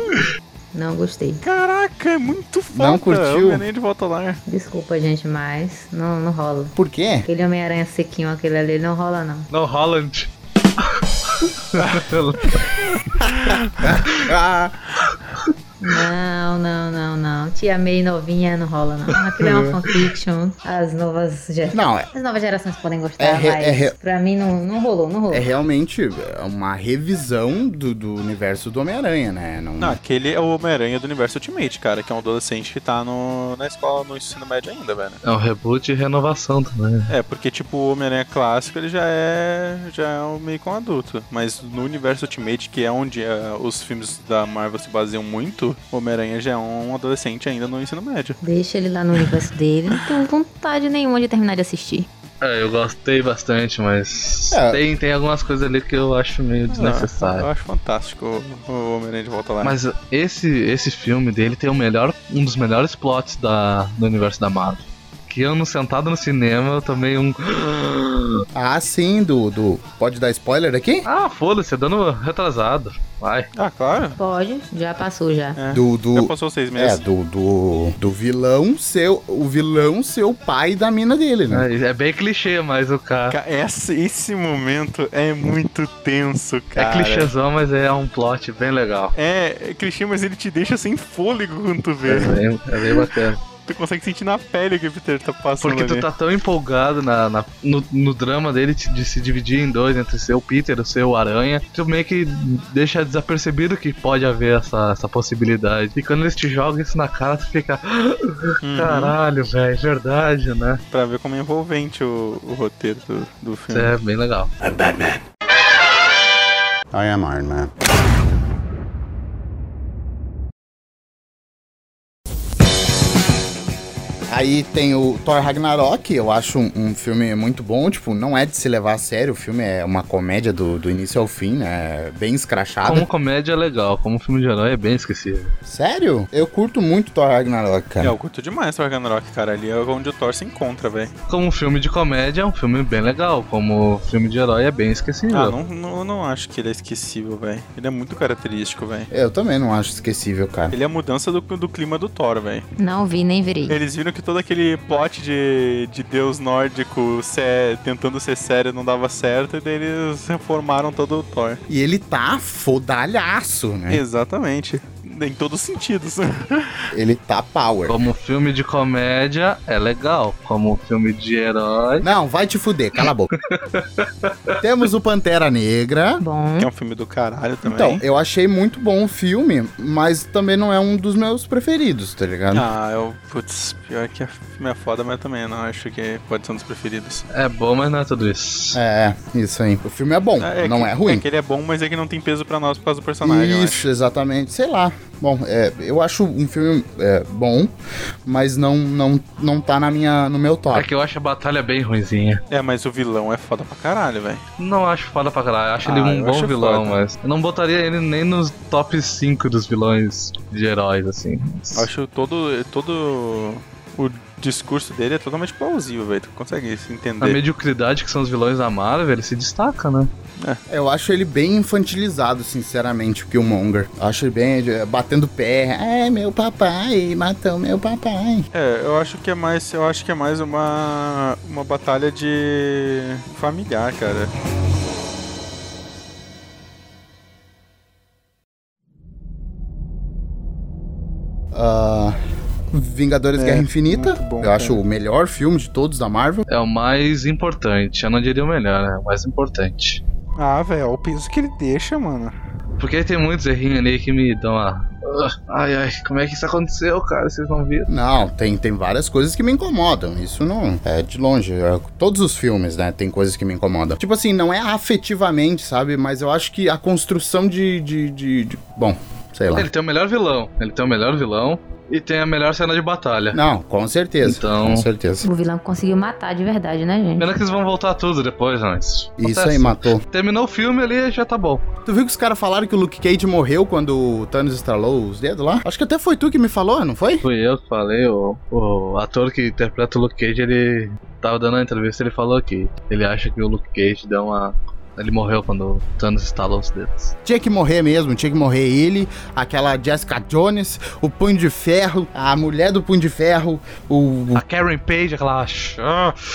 Não gostei. Caraca, é muito foda. Não curtiu? Homem-Aranha de volta lá. Desculpa, gente, mas não, não rola. Por quê? Aquele Homem-Aranha sequinho, aquele ali, não rola, não. No Holland. Ah, Não, não, não, não. Tia May novinha não rola, não. Aquilo é uma fanfiction. As novas gerações. não, é, As novas gerações podem gostar, É re- mas é re- pra mim não, não rolou, não rolou. é realmente uma revisão do, do universo do Homem-Aranha, né? Não, Não, aquele é o Homem-Aranha do universo Ultimate, cara, que é um adolescente que tá no, na escola, no ensino médio ainda, velho. É um reboot e renovação também. É, porque tipo, o Homem-Aranha clássico ele já é já é um meio que um adulto. Mas no universo Ultimate, que é onde eh, os filmes da Marvel se baseiam muito, o Homem-Aranha já é um adolescente ainda no ensino médio. Deixa ele lá no universo dele. Não tenho vontade nenhuma de terminar de assistir. É, eu gostei bastante, mas É. tem, tem algumas coisas ali que eu acho meio Eu desnecessário. acho fantástico o, o Homem-Aranha de volta lá. Mas esse, esse filme dele tem o melhor, um dos melhores plots da, do universo da Marvel. Que eu, no sentado no cinema, eu tomei um. Ah, sim, do, do... Pode dar spoiler aqui? Ah, foda-se, é dando retrasado. Vai. Ah, claro. Pode, já passou já. É. Do, Já do... passou seis É, meses. do, do, do vilão ser o vilão ser o pai da mina dele, né? É, é bem clichê, mas o cara. Ca- Esse, esse momento é muito tenso, É cara. clichêzão, mas é um plot bem legal. É, é clichê, mas ele te deixa sem fôlego quando tu É vê. bem, é bem bacana. Tu consegue sentir na pele o que o Peter tá passando Porque tu ali. tá tão empolgado na, na- no, no drama dele de se dividir em dois, entre ser o Peter e ser o Aranha, tu meio que deixa desapercebido que pode haver essa, essa possibilidade. E quando eles te jogam isso na cara, tu fica. Uhum. Caralho, velho, verdade, né? Pra ver como é envolvente o, o roteiro do, do Isso filme. é bem legal. I'm Batman. I am Iron Man. Aí tem o Thor Ragnarok, eu acho um, um filme muito bom, tipo, não é de se levar a sério, o filme é uma comédia do, do início ao fim, né? Bem escrachada. Como comédia é legal, como filme de herói é bem esquecível. Sério? Eu curto muito Thor Ragnarok, É, cara. eu curto demais o Ragnarok, cara. Ali é onde o Thor se encontra, velho. Como filme de comédia é um filme bem legal, como filme de herói é bem esquecível. Ah, não, não, não acho que ele é esquecível, velho. Ele é muito característico, velho. Eu também não acho esquecível, cara. Ele é a mudança do, do clima do Thor, velho. Não vi, nem verei. Eles viram que todo aquele plot de, de deus nórdico tentando ser sério não dava certo, e daí eles reformaram todo o Thor. E ele tá fodalhaço, né? Exatamente. Em todos os sentidos. Ele tá power. Como filme de comédia é legal, como filme de herói. Não, vai te fuder, cala a boca. Temos o Pantera Negra. Bom. que é um filme do caralho também. Então, eu achei muito bom o filme, mas também não é um dos meus preferidos, tá ligado? Ah, eu. Putz, pior que o filme é foda, mas também não acho que pode ser um dos preferidos. É bom, mas não é tudo isso. É, isso aí. O filme é bom, não que, é ruim. É que ele é bom, mas é que não tem peso pra nós por causa do personagem. Isso, exatamente. Sei lá. Bom, é, eu acho um filme é, bom, mas não, não, não tá na minha, no meu É top. que eu acho a batalha bem ruinzinha. É, mas o vilão é foda pra caralho, velho. Não acho foda pra caralho, acho ele Ah, um eu bom vilão, foda. mas eu não botaria ele nem nos top 5 dos vilões de heróis, assim. Acho todo, todo o discurso dele é totalmente plausível, velho. Tu consegue se entender. mediocridade que são os vilões da Marvel, ele se destaca, né? Eu acho ele bem infantilizado, sinceramente, o Killmonger. Eu acho ele bem é, batendo pé. É, meu papai, matou meu papai. É, eu acho que é mais, eu acho que é mais uma uma batalha de familiar, cara. Ah, Vingadores É, Guerra Infinita. bom, eu cara. acho o melhor filme de todos da Marvel. É o mais importante. Eu não diria o melhor, né? É o mais importante. Ah, velho, olha o peso que ele deixa, mano. Porque tem muitos errinhos ali que me dão a. Ai, ai, como é que isso aconteceu, cara? Vocês não viram? Não, tem, tem várias coisas que me incomodam. Isso não é de longe. É, todos os filmes, né? Tem coisas que me incomodam. Tipo assim, não é afetivamente, sabe? Mas eu acho que a construção de. de, de- de- bom, sei lá. Ele tem o melhor vilão. Ele tem o melhor vilão e tem a melhor cena de batalha. Não, com certeza. Então- Com certeza. O vilão conseguiu matar de verdade, né, gente? Pena que eles vão voltar tudo depois, mas. Isso acontece. aí matou. Terminou o filme ali já tá bom. Tu viu que os caras falaram que o Luke Cage morreu quando o Thanos estralou os dedos lá? Acho que até foi tu que me falou, não foi? Fui eu que falei, o, o ator que interpreta o Luke Cage, ele tava dando uma entrevista, ele falou que ele acha que o Luke Cage deu uma. Ele morreu quando o Thanos estalou os dedos. Tinha que morrer mesmo, tinha que morrer ele, aquela Jessica Jones, o Punho de Ferro, a mulher do Punho de Ferro, o, o A Karen Page, aquela.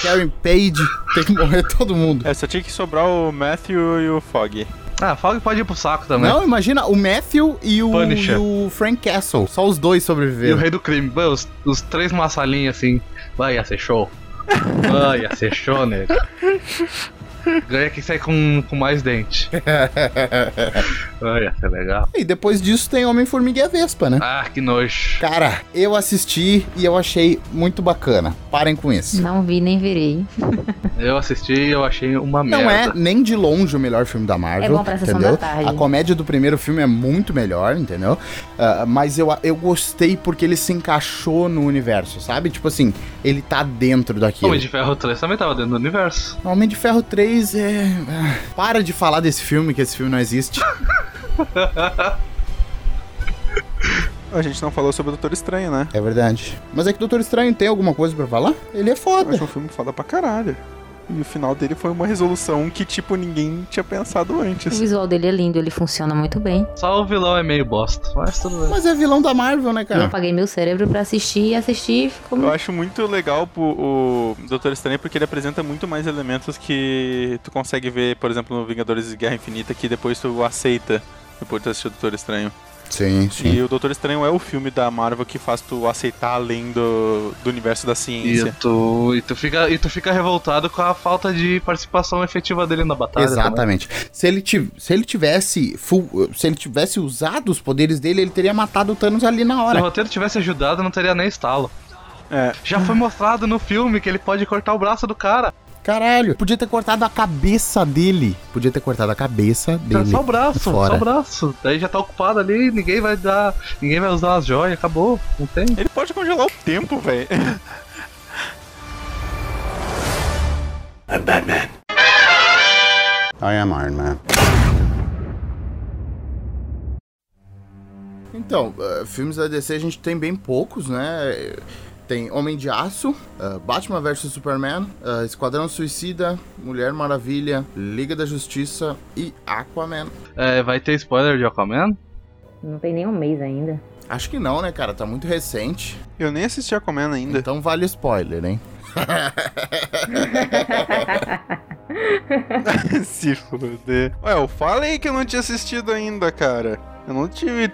Karen Page, tem que morrer todo mundo. É, só tinha que sobrar o Matthew e o Fog. Ah, Fog pode ir pro saco também. Não, imagina o Matthew e o, e o Frank Castle, só os dois E o sobreviveram. Rei do Crime. Mano, os, os três numa salinha assim. Vai, ia ser show. Vai, ia ser show, nego. Ganha quem sai com, com mais dente. Ia ser legal. E depois disso tem Homem-Formiga e a Vespa, né? Ah, que nojo. Cara, eu assisti e eu achei muito bacana. Parem com isso. Não vi, nem verei. Eu assisti e eu achei uma Não merda. é nem de longe o melhor filme da Marvel. É bom pra sessão entendeu? da tarde. A comédia do primeiro filme é muito melhor, entendeu? Ah, mas eu, eu gostei porque ele se encaixou no universo, sabe? Tipo assim, ele tá dentro daquilo. Homem de Ferro 3 também tava dentro do universo. Homem de Ferro 3 é. ah, Para de falar desse filme, que esse filme não existe. A gente não falou sobre o Doutor Estranho, né? É verdade. Mas é que Doutor Estranho tem alguma coisa pra falar? Ele é foda. acho um filme foda pra caralho. E o final dele foi uma resolução que, tipo, ninguém tinha pensado O antes. visual dele é lindo, ele funciona muito bem. Só o vilão é meio bosta, mas tudo bem. Mas é vilão da Marvel, né, Eu cara? apaguei meu cérebro pra assistir e assistir ficou Eu acho muito legal o, o Doutor Estranho porque ele apresenta muito mais elementos que tu consegue ver, por exemplo, no Vingadores de Guerra Infinita, que depois tu aceita depois de assistir o Doutor Estranho. Sim, E o Doutor Estranho é o filme da Marvel que faz tu aceitar além do, do universo da E ciência. tu, e, tu fica, e tu fica revoltado com a falta de participação efetiva dele na batalha. também. Exatamente. Se ele, tiv- se ele tivesse full- se ele tivesse usado os poderes dele, ele teria matado o Thanos ali na Se o hora. roteiro tivesse ajudado, não teria nem estalo. É. Já foi mostrado no filme que ele pode cortar o braço do cara. Caralho, podia ter cortado a cabeça dele. Podia ter cortado a cabeça dele. Só o braço, fora. só o braço. Daí já tá ocupado ali, ninguém vai dar. Ninguém vai usar as joias, acabou. Não tem. Ele pode congelar o tempo, velho. I'm Batman. I am Iron Man. Então, eh, filmes da DC a gente tem bem poucos, né? Tem Homem de Aço, eh, Batman vs Superman, eh, Esquadrão Suicida, Mulher Maravilha, Liga da Justiça e Aquaman. É, vai ter spoiler de Aquaman? Não tem nem um mês ainda. Acho que não, né, cara? Tá muito recente. Eu nem assisti a Aquaman ainda. Então vale spoiler, hein? Se fuder. Ué, eu falei que eu não tinha assistido ainda, cara. Eu não tive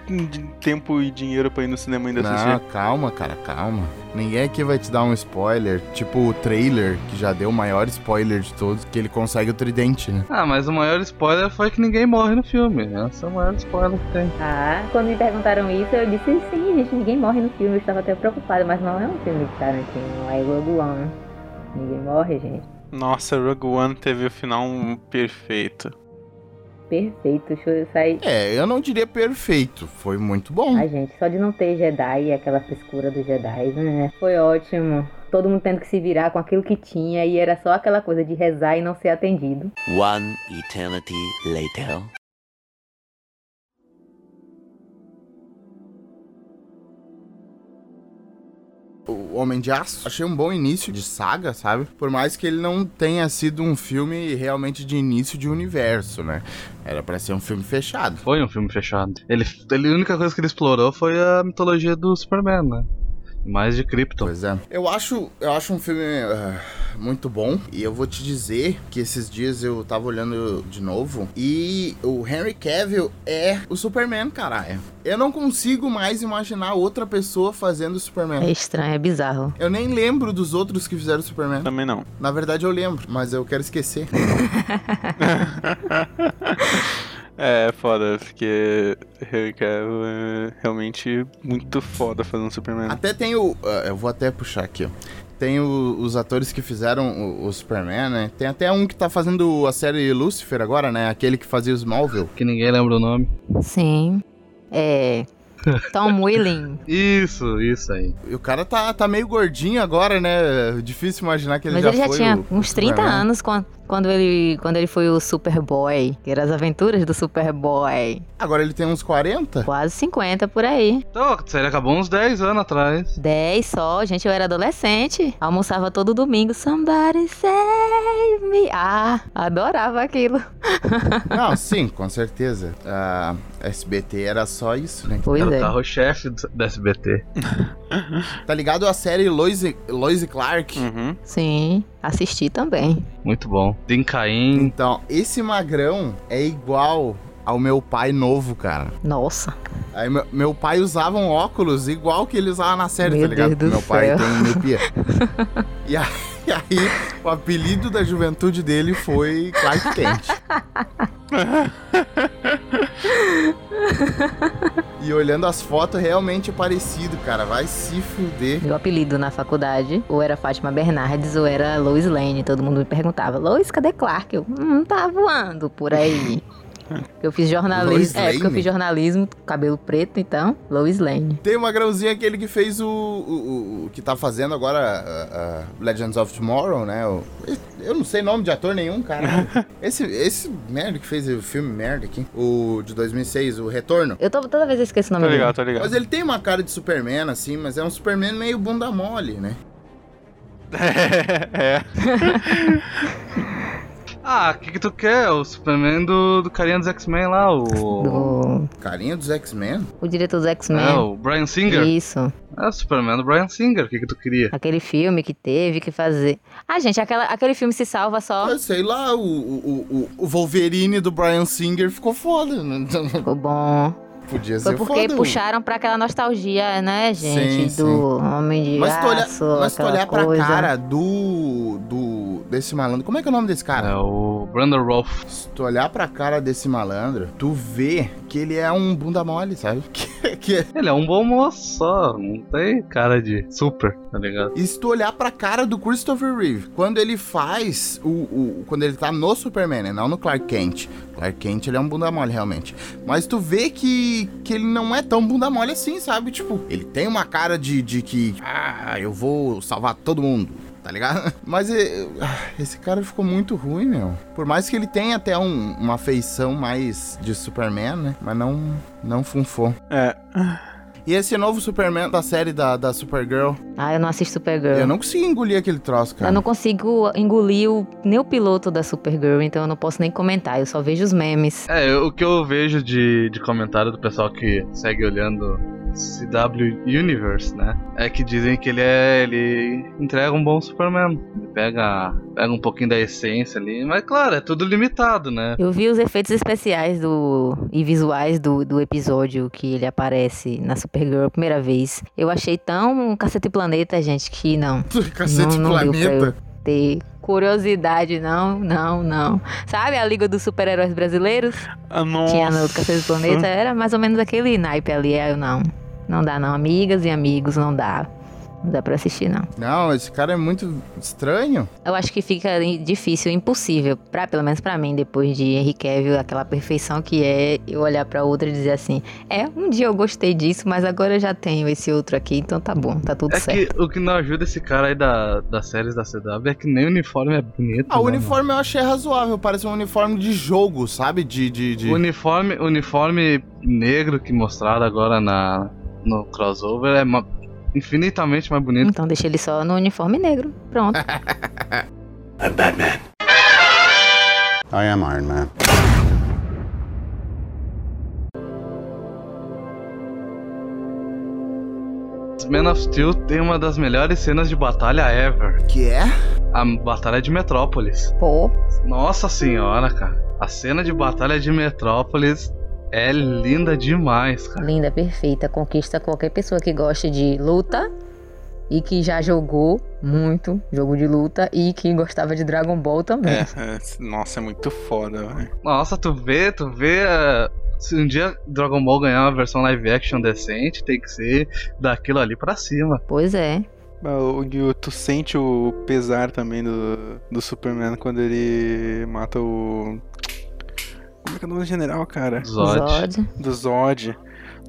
tempo e dinheiro pra ir no cinema ainda Não, assistir. calma, cara, calma. Ninguém aqui vai te dar um spoiler, tipo o trailer, que já deu o maior spoiler de todos, que ele consegue o tridente, né? Ah, mas o maior spoiler foi que ninguém morre no filme. Esse é o maior spoiler que tem. Ah, quando me perguntaram isso, eu disse sim, gente, ninguém morre no filme. Eu estava até preocupada, mas não é um filme de Tarantino, é Rogue One. Ninguém morre, gente. Nossa, Rogue One teve o final perfeito. Perfeito, deixa eu sair. É, eu não diria perfeito, foi muito bom. Ai, gente, só de não ter Jedi e aquela frescura dos Jedi, né? Foi ótimo. Todo mundo tendo que se virar com aquilo que tinha e era só aquela coisa de rezar e não ser atendido. One eternity later. O Homem de Aço, achei um bom início de saga, sabe? Por mais que ele não tenha sido um filme realmente de início de universo, né? Era pra ser um filme fechado. Foi um filme fechado. Ele, ele, a única coisa que ele explorou foi a mitologia do Superman, né? Mais de Krypton. Pois é. Eu acho, eu acho um filme ah, muito bom. E eu vou te dizer que esses dias eu tava olhando de novo. E o Henry Cavill é o Superman, caralho. Eu não consigo mais imaginar outra pessoa fazendo o É Superman. estranho, é bizarro. Eu nem lembro dos outros que fizeram o Superman. Também não. Na verdade eu lembro, mas eu quero esquecer. É foda, porque Henry Cavill é realmente muito foda fazendo Superman. Até tem o. ah, eu vou até puxar aqui, ó. Tem o- os atores que fizeram o, o Superman, né? Tem até um que tá fazendo a série Lucifer agora, né? Aquele que fazia o Smallville. Que ninguém lembra o nome. Sim. É. Tom Willing. Isso, isso aí. E o cara tá, tá meio gordinho agora, né? Difícil imaginar que ele Mas já ele já foi tinha uns 30 Superman. anos quan- quando ele, quando ele foi o Superboy. Que eram as aventuras do Superboy. Agora ele tem uns 40? Quase 50 por aí. Então, a série acabou uns 10 anos atrás. 10 só, gente, eu era adolescente. Almoçava todo domingo. Somebody save me. Ah, adorava aquilo. Não, sim, com certeza. A SBT era só isso, né? Pois Era o é. carro-chefe do do SBT. Tá ligado a série Lois Lois Clark? Uhum. Sim, assisti também. Muito bom. Din Caim. Então, esse magrão é igual ao meu pai novo, cara. Nossa. Aí meu, meu pai usava um óculos igual que ele usava na série, Meu tá ligado? Deus do meu pai céu. tem miopia. e, aí, aí, o apelido da juventude dele foi Clark Kent. e olhando as fotos, realmente é parecido, cara. Vai se fuder. Meu apelido na faculdade, ou era Fátima Bernardes, ou era Lois Lane. Todo mundo me perguntava, Lois, cadê Clark? Eu, hum, tá voando por aí. Eu fiz jornalismo. É, porque eu fiz jornalismo, cabelo preto, então, Lois Lane. Tem o magrãozinho aquele que fez o, o, o- que tá fazendo agora a- a Legends of Tomorrow, né? O- eu não sei nome de ator nenhum, cara. esse, esse merda que fez o filme merda aqui, o de 2006, o Retorno. Eu tô, toda vez eu esqueço o Tô nome ligado, dele. tô ligado. Mas ele tem uma cara de Superman, assim, mas é um Superman meio bunda mole, né? é. Ah, o que, que tu quer? O Superman do, do carinha dos X-Men lá, o. Do, Carinha dos X-Men? o diretor dos X-Men. É, o Brian Singer. Isso. É o Superman do Brian Singer. O que, que tu queria? Aquele filme que teve que fazer. Ah, gente, aquela, aquele filme se salva só. Ah, sei lá, o, o, o, o Wolverine do Brian Singer ficou foda. né? Ficou bom. Podia Foi ser porque foda. puxaram pra aquela nostalgia, né, gente? Sim, do Homem de Mas tu olha, Aço, mas tu olhar pra coisa. cara do, do. desse malandro. Como é que é o nome desse cara? É o Brandon Rolf. Se tu olhar pra cara desse malandro, tu vê que ele é um bunda mole, sabe? Que, que- Ele é um bom moço só, não tem cara de super, tá ligado? E se tu olhar pra cara do Christopher Reeve, quando ele faz o, o- Quando ele tá no Superman, né? Não no Clark Kent. Clark Kent, ele é um bunda mole, realmente. Mas tu vê que, que ele não é tão bunda mole assim, sabe? Tipo, ele tem uma cara de, de que. Ah, eu vou salvar todo mundo. Tá ligado? Mas eh, ah, esse cara ficou muito ruim, meu. Por mais que ele tenha até um- uma feição mais de Superman, né? Mas não, não funfou. É. E esse novo Superman da série da, da Supergirl, Ah, eu não assisto Supergirl. eu não consigo engolir aquele troço, cara. Eu não consigo engolir o, nem o piloto da Supergirl, então eu não posso nem comentar. Eu só vejo os memes. É, eu- o que eu vejo de, de comentário do pessoal que segue olhando CW Universe, né? É que dizem que ele é. ele entrega um bom Superman. Ele pega, pega um pouquinho da essência ali, mas claro, é tudo limitado, né? Eu vi os efeitos especiais do e visuais do, do episódio que ele aparece na Supergirl a primeira vez. Eu achei tão cacete planeta, gente, que não. Cacete não, não deu pra eu Planeta. ter curiosidade, não, não, não. Sabe a Liga dos Super-Heróis Brasileiros? Ah, nossa. Tinha no Cacete Planeta, era mais ou menos aquele naipe ali. Aí eu não. Não dá, não. Amigas e amigos, não dá. Não dá pra assistir, não. Não, esse cara é muito estranho. Eu acho que fica difícil, impossível, pra, pelo menos pra mim, depois de Henry Cavill, aquela perfeição que é eu olhar pra outra e dizer assim: é, um dia eu gostei disso, mas agora eu já tenho esse outro aqui, então tá bom, tá tudo É certo. que o que não ajuda esse cara aí da, das séries da CW é que nem o uniforme é bonito. Ah, o né, uniforme eu achei razoável, parece um uniforme de jogo, sabe? De. de, de... Uniforme, uniforme negro que mostraram agora na, no crossover é infinitamente mais bonito. Então deixa ele só no uniforme negro. Pronto. I'm Batman. I am Iron Man. Man of Steel tem uma das melhores cenas de batalha ever. Que é? A batalha de Metrópolis. Pô, Nossa senhora, cara. A cena de batalha de Metrópolis é linda demais, cara. linda, perfeita. Conquista qualquer pessoa que goste de luta e que já jogou muito jogo de luta e que gostava de Dragon Ball também. É, é, nossa, é muito foda, velho. Nossa, tu vê, tu vê. eh, Se um dia Dragon Ball ganhar uma versão live action decente, tem que ser daquilo ali pra cima. Pois é. Ah, o- o- Tu sente o pesar também do, do Superman quando ele mata o. Como é que é o nome do general, cara? Zod. Zod. Do Zod.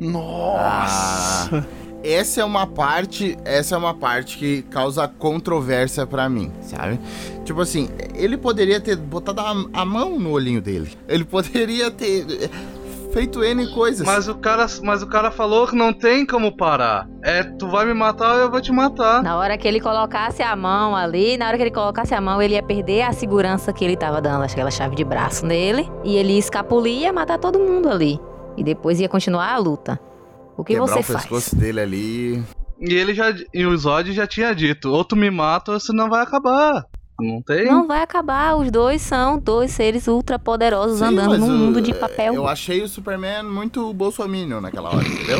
Nossa! Essa é uma parte, essa é uma parte que causa controvérsia pra mim, sabe? Tipo assim, ele poderia ter botado a, a mão no olhinho dele. Ele poderia ter feito N coisas. Mas o cara, mas o cara falou que não tem como parar. É, tu vai me matar, eu vou te matar. Na hora que ele colocasse a mão ali, na hora que ele colocasse a mão, ele ia perder a segurança que ele tava dando, aquela chave de braço nele. E ele ia escapulir e ia matar todo mundo ali. E depois ia continuar a luta. O que Quebrar você o faz? pescoço dele ali. E ele já, e o Zod já tinha dito, ou tu me mata ou senão vai acabar. Não tem? Não vai acabar. Os dois são dois seres ultra poderosos Sim, andando num o- mundo de papel. Eu achei o Superman muito bolsominion naquela hora, entendeu?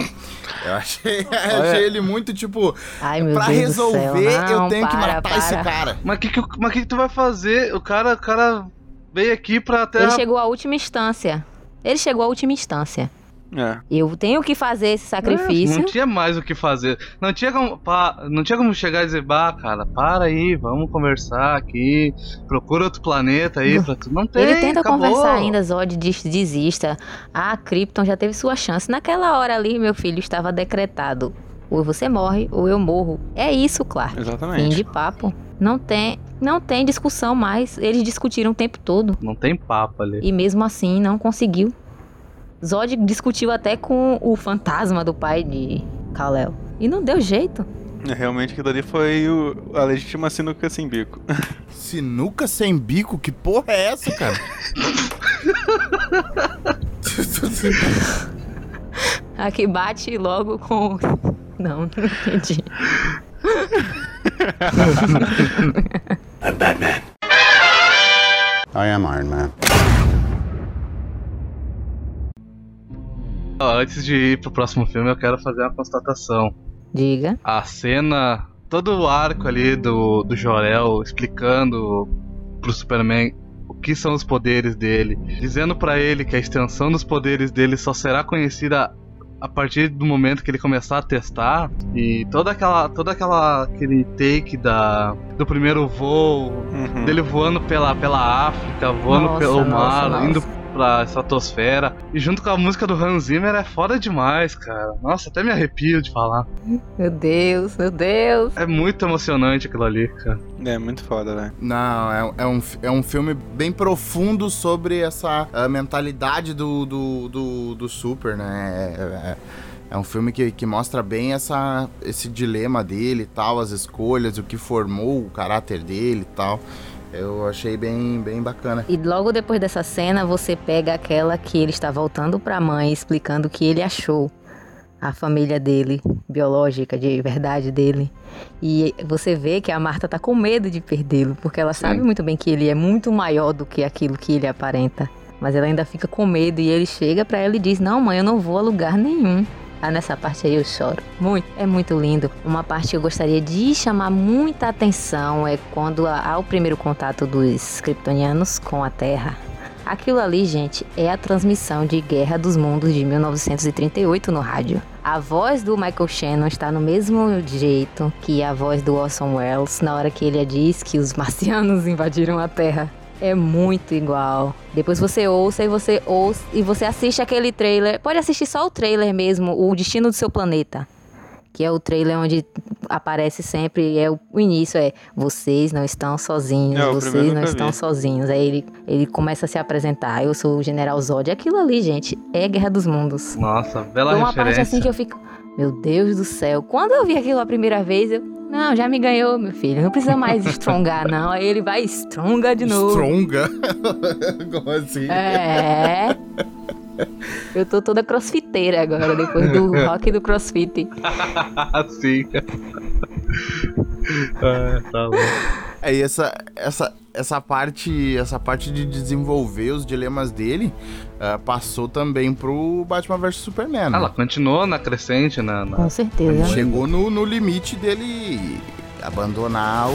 Eu achei, achei ele muito tipo, Ai, meu pra Deus resolver do céu. eu Não, tenho que para, matar esse para. cara. Mas que que, o- mas que que tu vai fazer? O cara, o cara veio aqui pra até Ele chegou à última instância. Ele chegou à última instância. É. Eu tenho que fazer esse É, sacrifício. Não tinha mais o que fazer. Não tinha como, pa- não tinha como chegar e dizer, bah, cara, para aí, vamos conversar aqui, procura outro planeta aí pra tu. Não tem, Ele tenta acabou. conversar ainda, Zod diz, desista. A Krypton já teve sua chance. Naquela hora ali, meu filho, estava decretado. Ou você morre, ou eu morro. É isso, Clark. Fim Exatamente. de papo. Não tem, não tem discussão mais. Eles discutiram o tempo todo. Não tem papo ali. E mesmo assim, não conseguiu. Zod discutiu até com o fantasma do pai de Kal-El. E não deu jeito. É, Realmente aquilo ali foi o, a legítima sinuca sem bico. Sinuca sem bico? Que porra é essa, cara? Aqui bate logo com. Não, não entendi. I'm Batman. I am Iron Man. Antes de ir pro próximo filme, eu quero fazer uma constatação. Diga. A cena, todo o arco ali do, do Jorel explicando pro Superman o que são os poderes dele, dizendo pra ele que a extensão dos poderes dele só será conhecida a partir do momento que ele começar a testar e toda aquela toda aquela aquele take da do primeiro voo Uhum. dele voando pela pela África, voando Nossa, pelo nossa, mar, nossa. indo pra estratosfera e junto com a música do Hans Zimmer é foda demais, cara. Nossa, até me arrepio de falar. Meu Deus, meu Deus. É muito emocionante aquilo ali, cara. É muito foda, velho. Não, é, é um, é um filme bem profundo sobre essa mentalidade do, do, do, do Super, né? É, é- é um filme que, que mostra bem essa, esse dilema dele e tal, as escolhas, o que formou o caráter dele e tal. Eu achei bem, bem bacana. E logo depois dessa cena, você pega aquela que ele está voltando pra mãe, explicando o que ele achou. A família dele, biológica, de verdade dele. E você vê que a Marta tá com medo de perdê-lo, porque ela sabe muito bem que ele é muito maior do que aquilo que ele aparenta. Mas ela ainda fica com medo e ele chega pra ela e diz: Não, mãe, eu não vou a lugar nenhum. Ah, nessa parte aí eu choro. Muito. É muito lindo. Uma parte que eu gostaria de chamar muita atenção é quando há o primeiro contato dos kryptonianos com a Terra. Aquilo ali, gente, é a transmissão de Guerra dos Mundos de 1938 no rádio. A voz do Michael Shannon está no mesmo jeito que a voz do Orson Welles na hora que ele diz que os marcianos invadiram a Terra. É muito igual. Depois você ouça e você ouça e você assiste aquele trailer. Pode assistir só o trailer mesmo, O Destino do Seu Planeta. Que é o trailer onde aparece sempre, é o, o início é vocês não estão sozinhos, É, vocês não estão vi. sozinhos. Aí ele, ele começa a se apresentar, eu sou o General Zod. Aquilo ali, gente, é Guerra dos Mundos. Nossa, bela Foi uma parte referência. assim que eu fico, meu Deus do céu. Quando eu vi aquilo a primeira vez, eu, não, já me ganhou, meu filho. Não precisa mais strongar, não. Aí ele vai stronga de novo. Stronga? Como assim? É. Eu tô toda crossfiteira agora, depois do rock do crossfit. Sim. Ah, tá louco. É, e essa, essa, essa parte essa parte de desenvolver os dilemas dele ah, passou também pro Batman vs Superman. né? Ela continuou na crescente, na, na- Com certeza. Chegou no, no limite dele abandonar o,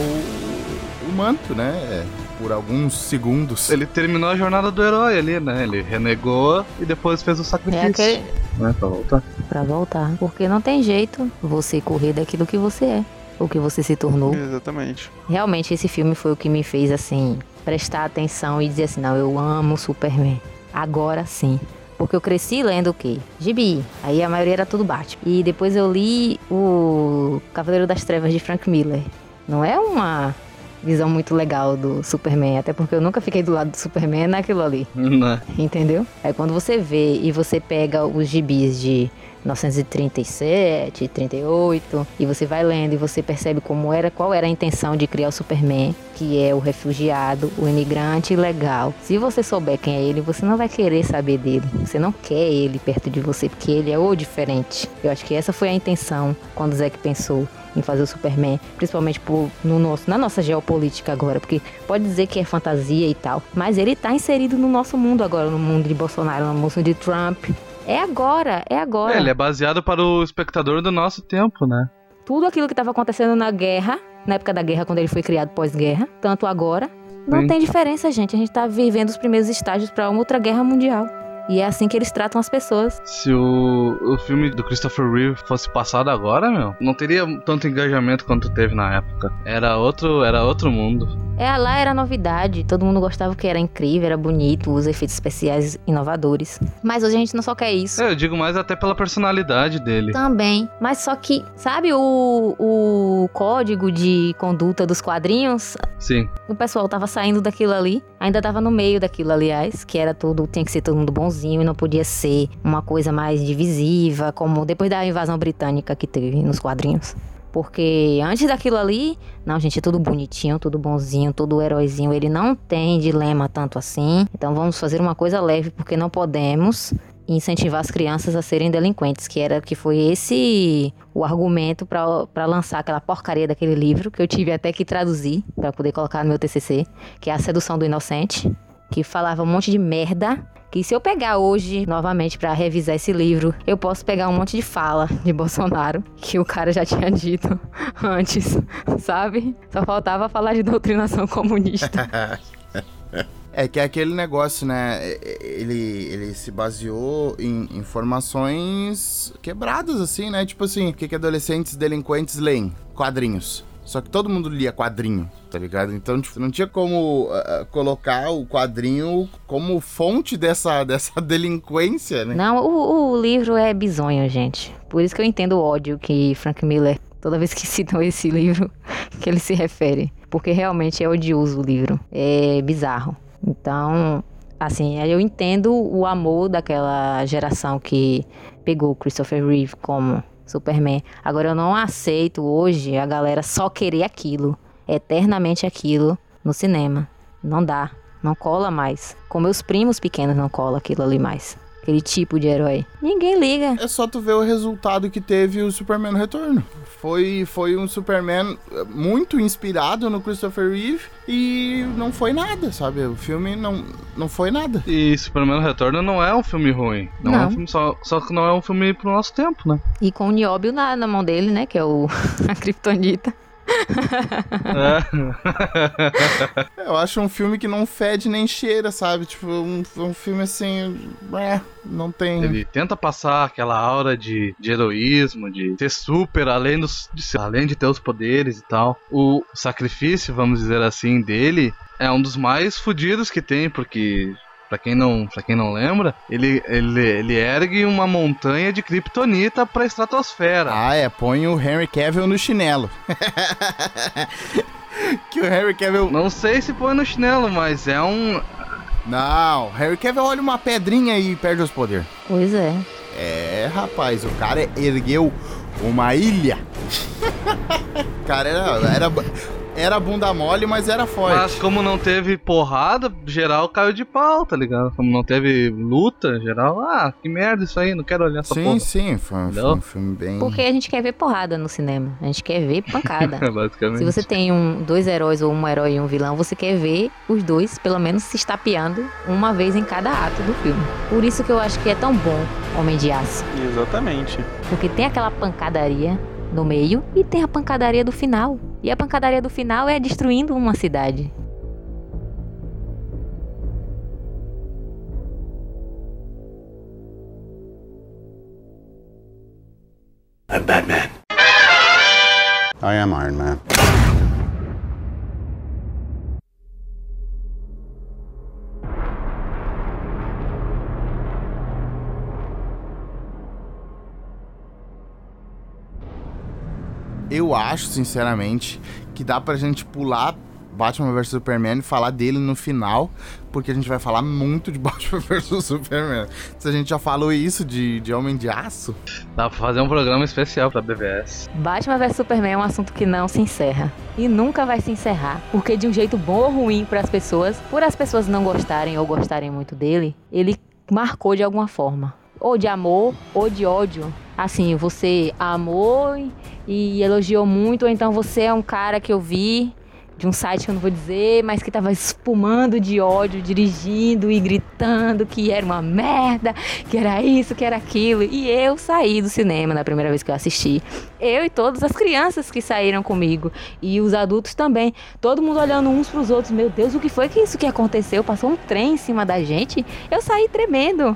o manto, né? Por alguns segundos. Ele terminou a jornada do herói ali, né? Ele renegou e depois fez o É sacrifício. aquele. Né, pra voltar. Pra voltar. Porque não tem jeito você correr daquilo que você é. O que você se tornou. Exatamente. Realmente esse filme foi o que me fez assim prestar atenção e dizer assim, não, eu amo Superman. Agora sim. Porque eu cresci lendo o quê? Gibi. Aí a maioria era tudo Batman. E depois eu li o Cavaleiro das Trevas de Frank Miller. Não é uma visão muito legal do Superman, até porque eu nunca fiquei do lado do Superman naquilo ali. Né? Entendeu? Aí quando você vê e você pega os gibis de 1937, 38, e você vai lendo e você percebe como era, qual era a intenção de criar o Superman, que é o refugiado, o imigrante ilegal. Se você souber quem é ele, você não vai querer saber dele. Você não quer ele perto de você, porque ele é o diferente. Eu acho que essa foi a intenção quando o Zack pensou em fazer o Superman, principalmente por, no nosso, na nossa geopolítica agora, porque pode dizer que é fantasia e tal, mas ele tá inserido no nosso mundo agora, no mundo de Bolsonaro, no mundo de Trump. É agora, é agora. É, ele é baseado para o espectador do nosso tempo, né? Tudo aquilo que estava acontecendo na guerra, na época da guerra, quando ele foi criado pós-guerra, tanto agora, não Sim. tem diferença, gente. A gente tá vivendo os primeiros estágios para uma outra guerra mundial. E é assim que eles tratam as pessoas. Se o, o filme do Christopher Reeve fosse passado agora, meu, não teria tanto engajamento quanto teve na época. Era outro, era outro mundo. É, lá era novidade, todo mundo gostava que era incrível, era bonito, os efeitos especiais inovadores. Mas hoje a gente não só quer isso. É, eu digo mais até pela personalidade dele. Também. Mas só que, sabe o, o código de conduta dos quadrinhos? Sim. O pessoal tava saindo daquilo ali, ainda tava no meio daquilo, aliás, que era tudo, tinha que ser todo mundo bonzinho e não podia ser uma coisa mais divisiva, como depois da invasão britânica que teve nos quadrinhos. Porque antes daquilo ali, não, gente, é tudo bonitinho, tudo bonzinho, tudo heróizinho. Ele não tem dilema tanto assim. Então vamos fazer uma coisa leve, porque não podemos incentivar as crianças a serem delinquentes, que era que foi esse o argumento para lançar aquela porcaria daquele livro que eu tive até que traduzir para poder colocar no meu TCC, que é A Sedução do Inocente, que falava um monte de merda que se eu pegar hoje novamente pra revisar esse livro, eu posso pegar um monte de fala de Bolsonaro que o cara já tinha dito antes, sabe? Só faltava falar de doutrinação comunista. É que é aquele negócio, né? Ele, ele se baseou em informações quebradas, assim, né? Tipo assim, o que, que adolescentes delinquentes leem? Quadrinhos. Só que todo mundo lia quadrinho, tá ligado? Então tipo, não tinha como uh, colocar o quadrinho como fonte dessa, dessa delinquência, né? Não, o, o livro é bizonho, gente. Por isso que eu entendo o ódio que Frank Miller, toda vez que citam esse livro, que ele se refere. Porque realmente é odioso o livro. É bizarro. Então, assim, eu entendo o amor daquela geração que pegou Christopher Reeve como Superman. Agora eu não aceito hoje a galera só querer aquilo, eternamente aquilo no cinema. Não dá, não cola mais. Com meus primos pequenos não cola aquilo ali mais aquele tipo de herói. Ninguém liga. É só tu ver o resultado que teve o Superman no Retorno. Foi, foi um Superman muito inspirado no Christopher Reeve e não foi nada, sabe? O filme não, não foi nada. E Superman no Retorno não é um filme ruim. Não, não. é um filme só, só que não é um filme pro nosso tempo, né? E com o Nióbio na, na mão dele, né? Que é o a Kryptonita. É. Eu acho um filme que não fede nem cheira, sabe? Tipo, um, um filme assim. É, não tem. Ele tenta passar aquela aura de, de heroísmo, de ser super, além, dos, de ser, além de ter os poderes e tal. O sacrifício, vamos dizer assim, dele é um dos mais fodidos que tem, porque Pra quem não, pra quem não lembra, ele, ele, ele ergue uma montanha de kryptonita pra estratosfera. Ah, é. Põe o Henry Cavill no chinelo. que o Henry Cavill. Não sei se põe no chinelo, mas é um. Não, Harry Cavill olha uma pedrinha e perde os poderes. Pois é. É, rapaz, o cara ergueu uma ilha. o cara era, era era bunda mole, mas era forte. Mas como não teve porrada, geral caiu de pau, tá ligado? Como não teve luta, geral, ah, que merda isso aí, não quero olhar essa sim, porra. Sim, sim, foi, foi, um filme bem... Porque a gente quer ver porrada no cinema, a gente quer ver pancada. Basicamente. Se você tem um, dois heróis ou um herói e um vilão, você quer ver os dois, pelo menos, se estapeando uma vez em cada ato do filme. Por isso que eu acho que é tão bom Homem de Aço. Exatamente. Porque tem aquela pancadaria no meio e tem a pancadaria do final. E a pancadaria do final é destruindo uma cidade. I'm Batman. I am Iron Man. Eu acho, sinceramente, que dá pra gente pular Batman vs Superman e falar dele no final, porque a gente vai falar muito de Batman vs Superman. Se a gente já falou isso de, de Homem de Aço. Dá pra fazer um programa especial pra BVS. Batman vs Superman é um assunto que não se encerra. E nunca vai se encerrar. Porque de um jeito bom ou ruim para as pessoas, por as pessoas não gostarem ou gostarem muito dele, ele marcou de alguma forma. Ou de amor, ou de ódio. Assim, você amou e elogiou muito, ou então você é um cara que eu vi de um site que eu não vou dizer, mas que tava espumando de ódio, dirigindo e gritando que era uma merda, que era isso, que era aquilo. E eu saí do cinema na primeira vez que eu assisti. Eu e todas as crianças que saíram comigo e os adultos também, todo mundo olhando uns para os outros. Meu Deus, o que foi que isso que aconteceu? Passou um trem em cima da gente. Eu saí tremendo.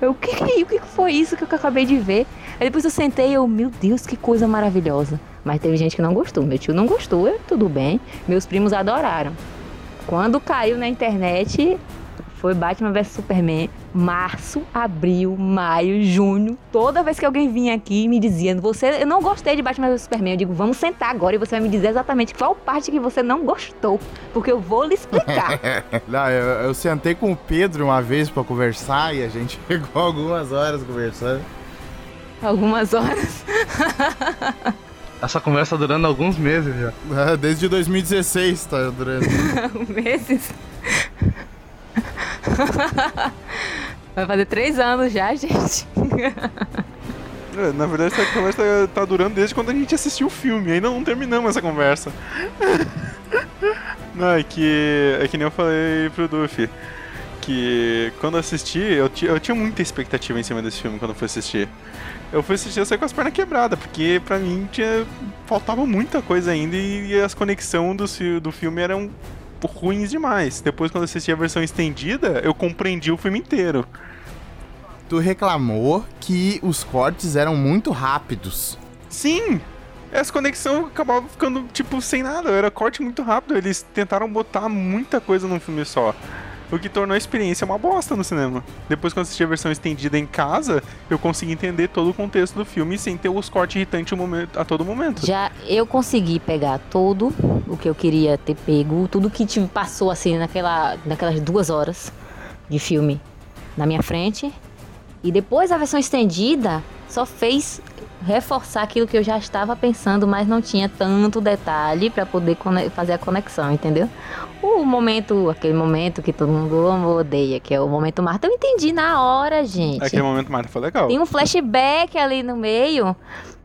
Eu, o que, o que foi isso que eu acabei de ver? Aí depois eu sentei e eu, meu Deus, que coisa maravilhosa. Mas teve gente que não gostou. Meu tio não gostou, eu, tudo bem. Meus primos adoraram. Quando caiu na internet, foi Batman vs Superman. Março, abril, maio, junho. Toda vez que alguém vinha aqui me dizendo, você, eu não gostei de Batman vs Superman, eu digo, vamos sentar agora e você vai me dizer exatamente qual parte que você não gostou, porque eu vou lhe explicar. não, eu, eu, sentei com o Pedro uma vez para conversar e a gente ficou algumas horas conversando. Algumas horas. Essa conversa durando alguns meses já. Desde 2016 tá durando. meses? Vai fazer três anos já, gente. É, na verdade, essa conversa tá durando desde quando a gente assistiu o filme. Ainda não terminamos essa conversa. Não, é que, é que nem eu falei pro Duffy. que quando assisti, eu, eu tinha muita expectativa em cima desse filme quando eu fui assistir. Eu fui assistir, eu saí com as pernas quebradas, porque pra mim tinha, faltava muita coisa ainda e, as conexões do, do filme eram ruins demais. Depois, quando eu assisti a versão estendida, eu compreendi o filme inteiro. Tu reclamou que os cortes eram muito rápidos. Sim! Essa conexão acabava ficando, tipo, sem nada. Era corte muito rápido. Eles tentaram botar muita coisa num filme só. O que tornou a experiência uma bosta no cinema. Depois, quando eu assisti a versão estendida em casa, eu consegui entender todo o contexto do filme sem ter os cortes irritantes a todo momento. Já eu consegui pegar todo o que eu queria ter pego, tudo que te passou assim naquela, naquelas duas horas de filme na minha frente. E depois a versão estendida só fez reforçar aquilo que eu já estava pensando, mas não tinha tanto detalhe para poder fazer a conexão, entendeu? O momento, aquele momento que todo mundo ama odeia, que é o momento Marta, eu entendi na hora, gente. Aquele momento, Marta, foi legal. Tem um flashback ali no meio,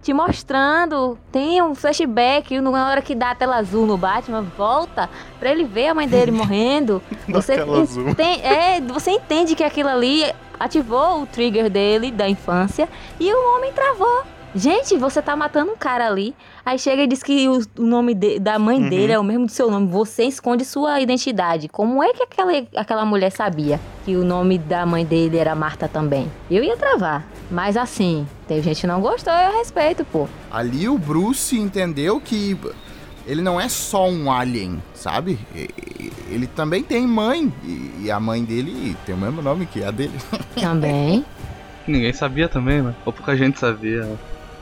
te mostrando. Tem um flashback na hora que dá a tela azul no Batman, volta pra ele ver a mãe dele morrendo. Você, tela azul. enten- é, você entende que aquilo ali ativou o trigger dele da infância e o homem travou. Gente, você tá matando um cara ali. Aí chega e diz que o, o nome de- da mãe Uhum. dele é o mesmo do seu nome. Você esconde sua identidade. Como é que aquela, aquela mulher sabia que o nome da mãe dele era Marta também? Eu ia travar. Mas assim, tem gente que não gostou, eu respeito, pô. Ali o Bruce entendeu que ele não é só um alien, sabe? Ele também tem mãe. E e a mãe dele tem o mesmo nome que a dele. Também, Ninguém sabia também, né? Ou pouca gente sabia.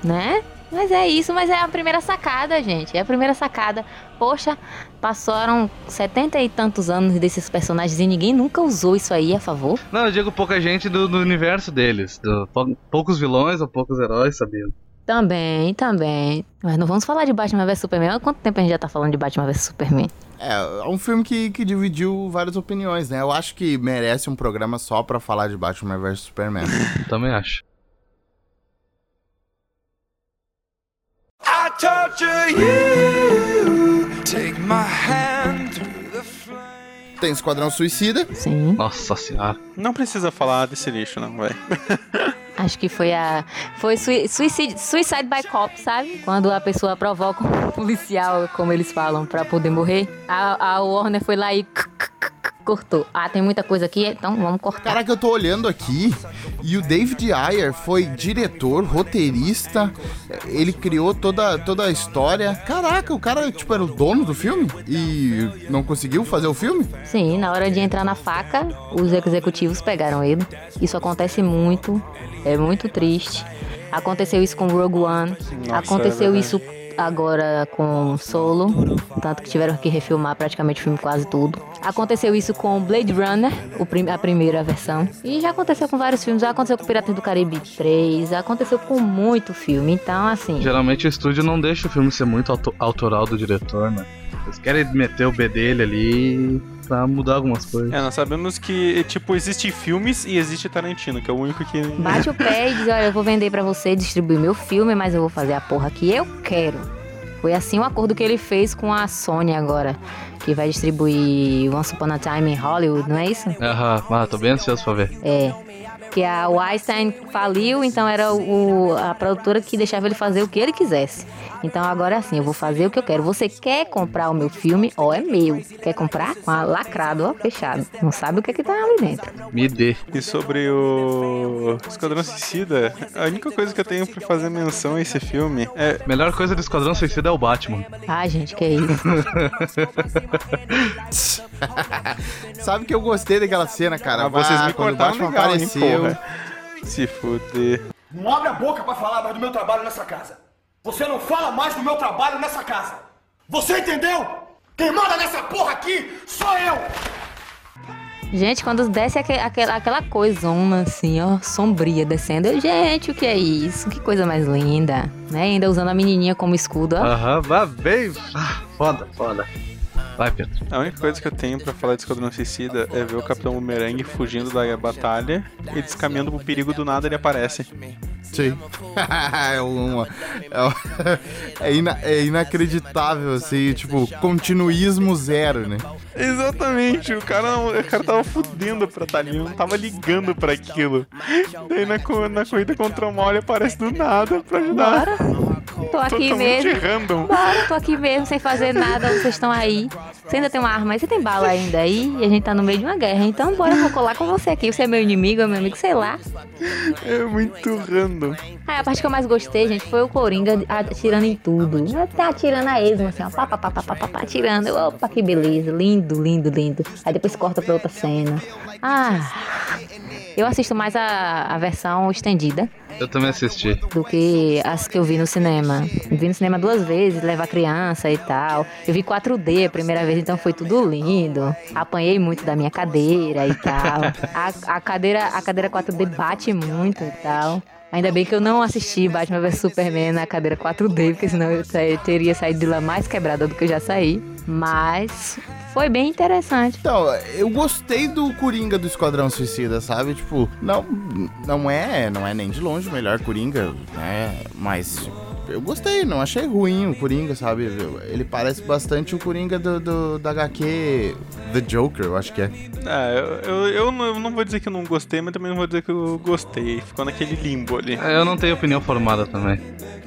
Né? Mas é isso, mas é a primeira sacada, gente. É a primeira sacada. Poxa, passaram setenta e tantos anos desses personagens e ninguém nunca usou isso aí a favor. Não, eu digo pouca gente do, do universo deles. Do, pou- poucos vilões ou poucos heróis sabiam. Também, também. Mas não vamos falar de Batman vs Superman. Há quanto tempo a gente já tá falando de Batman vs Superman? É, é um filme que, que dividiu várias opiniões, né? Eu acho que merece um programa só pra falar de Batman vs Superman. Também acho. Tem Esquadrão Suicida. Sim. Nossa senhora. Não precisa falar desse lixo, não, vai. Acho que foi a. Foi sui- suicide, suicide by cop, sabe? Quando a pessoa provoca um policial, como eles falam, pra poder morrer. A, a Warner foi lá e. Cortou. Ah, tem muita coisa aqui, então vamos cortar. Caraca, eu tô olhando aqui e o David Ayer foi diretor, roteirista, ele criou toda, toda a história. Caraca, o cara, tipo, era o dono do filme e não conseguiu fazer o filme? Sim, na hora de entrar na faca, os executivos pegaram ele. Isso acontece muito, é muito triste. Aconteceu isso com Rogue One, Nossa, aconteceu é isso agora com Solo, tanto que tiveram que refilmar praticamente o filme quase tudo. Aconteceu isso com Blade Runner, a primeira versão. E já aconteceu com vários filmes, já aconteceu com Piratas do Caribe 3, já aconteceu com muito filme. Então, assim, Geralmente o estúdio não deixa o filme ser muito auto- autoral do diretor, né? Eles querem meter o B dele ali pra mudar algumas coisas. É, nós sabemos que, tipo, existe filmes e existe Tarantino, que é o único que. Bate o pé e diz: Olha, eu vou vender pra você, distribuir meu filme, mas eu vou fazer a porra que eu quero. Foi assim o acordo que ele fez com a Sony agora, que vai distribuir Once Upon a Time em Hollywood, não é isso? Aham, ah, tô bem ansioso pra ver. É. Que a Weinstein faliu, então era o, a produtora que deixava ele fazer o que ele quisesse. Então agora é assim, eu vou fazer o que eu quero. Você quer comprar o meu filme? Ó, é meu. Quer comprar? Ah, lacrado, ó, fechado. Não sabe o que, que tá ali dentro. Me dê. E sobre o Esquadrão Suicida, a única coisa que eu tenho pra fazer menção a esse filme é. Melhor coisa do Esquadrão Suicida é o Batman. Ah, gente, que isso. Sabe que eu gostei daquela cena, cara? Ah, vocês Ah, me quando o cortaram Batman legal, hein, apareceu. Porra. Se fuder. Não abre a boca pra falar mais do meu trabalho nessa casa. Você não fala mais do meu trabalho nessa casa. Você entendeu? Quem manda nessa porra aqui sou eu! Gente, quando desce aque- aquela, aquela coisona assim, ó, sombria descendo. eu, gente, o que é isso? Que coisa mais linda. Né? Ainda usando a menininha como escudo, ó. Aham, vá bem. Ah, foda, foda. Vai, Pedro. A única coisa que eu tenho pra falar de Esquadrão Suicida é ver o Capitão Boomerang fugindo da batalha e descaminhando pro perigo do nada ele aparece. Sim. é, uma, é, uma- é ina- é inacreditável, assim, tipo, continuismo zero, né? Exatamente, o cara, não- o cara tava fudendo pra estar ali, não tava ligando pra aquilo. Daí na, co- na corrida contra o mal ele aparece do nada pra ajudar. Bora. Tô aqui Totalmente mesmo. random. Bora, tô aqui mesmo, sem fazer nada, vocês estão aí. Você ainda tem uma arma aí, você tem bala ainda aí, e a gente tá no meio de uma guerra. Então bora, eu vou colar com você aqui. Você é meu inimigo, é meu amigo, sei lá. É muito random. Ah, a parte que eu mais gostei, gente, foi o Coringa atirando em tudo. Até atirando a esmo, assim, ó. Pá, pá, pá, pá, pá, pá, atirando. Opa, que beleza. Lindo, lindo, lindo. Aí depois corta pra outra cena. Ah, eu assisto mais a, a versão estendida Eu também assisti. do que as que eu vi no cinema. Eu vi no cinema duas vezes, levar criança e tal. Eu vi 4D a primeira vez, então foi tudo lindo. Apanhei muito da minha cadeira e tal. A, a cadeira, a cadeira 4D bate muito e tal. Ainda bem que eu não assisti Batman vs Superman na cadeira 4D, porque senão eu teria saído de lá mais quebrada do que eu já saí. Mas foi bem interessante. Então, eu gostei do Coringa do Esquadrão Suicida, sabe? Tipo, não, não é, não é nem de longe o melhor Coringa, né? Mas eu gostei, não achei ruim o Coringa, sabe? Ele parece bastante o Coringa do, do, da HQ The Joker, eu acho que é. É, eu, eu, eu não, eu não vou dizer que eu não gostei, mas também não vou dizer que eu gostei. Ficou naquele limbo ali. É, Eu não tenho opinião formada também.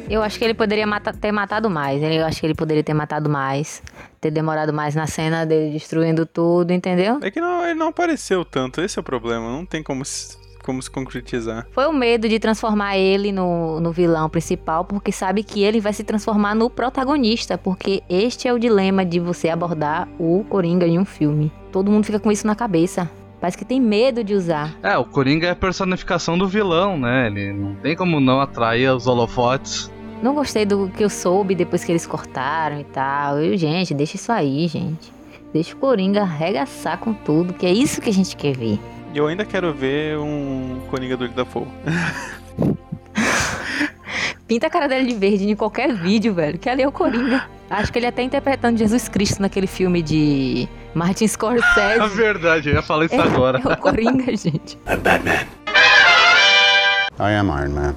Eu acho que ele poderia mata- ter matado mais. Eu acho que ele poderia ter matado mais. Ter demorado mais na cena dele destruindo tudo, entendeu? É que não, ele não apareceu tanto, esse é o problema. Não tem como como se concretizar. Foi o medo de transformar ele no, no vilão principal, porque sabe que ele vai se transformar no protagonista, porque este é o dilema de você abordar o Coringa em um filme. Todo mundo fica com isso na cabeça. Parece que tem medo de usar. É, o Coringa é a personificação do vilão, né? Ele não tem como não atrair os holofotes. Não gostei do que eu soube depois que eles cortaram e tal. Eu, gente, deixa isso aí, gente. Deixa o Coringa arregaçar com tudo, que é isso que a gente quer ver. E eu ainda quero ver um Coringa do Dafoe. Pinta a cara dele de verde em qualquer vídeo, velho. Que ali é o Coringa. Acho que ele até interpretando Jesus Cristo naquele filme de Martin É Scorsese. verdade, eu ia falar isso É, agora. é o Coringa, gente. I am Iron Man.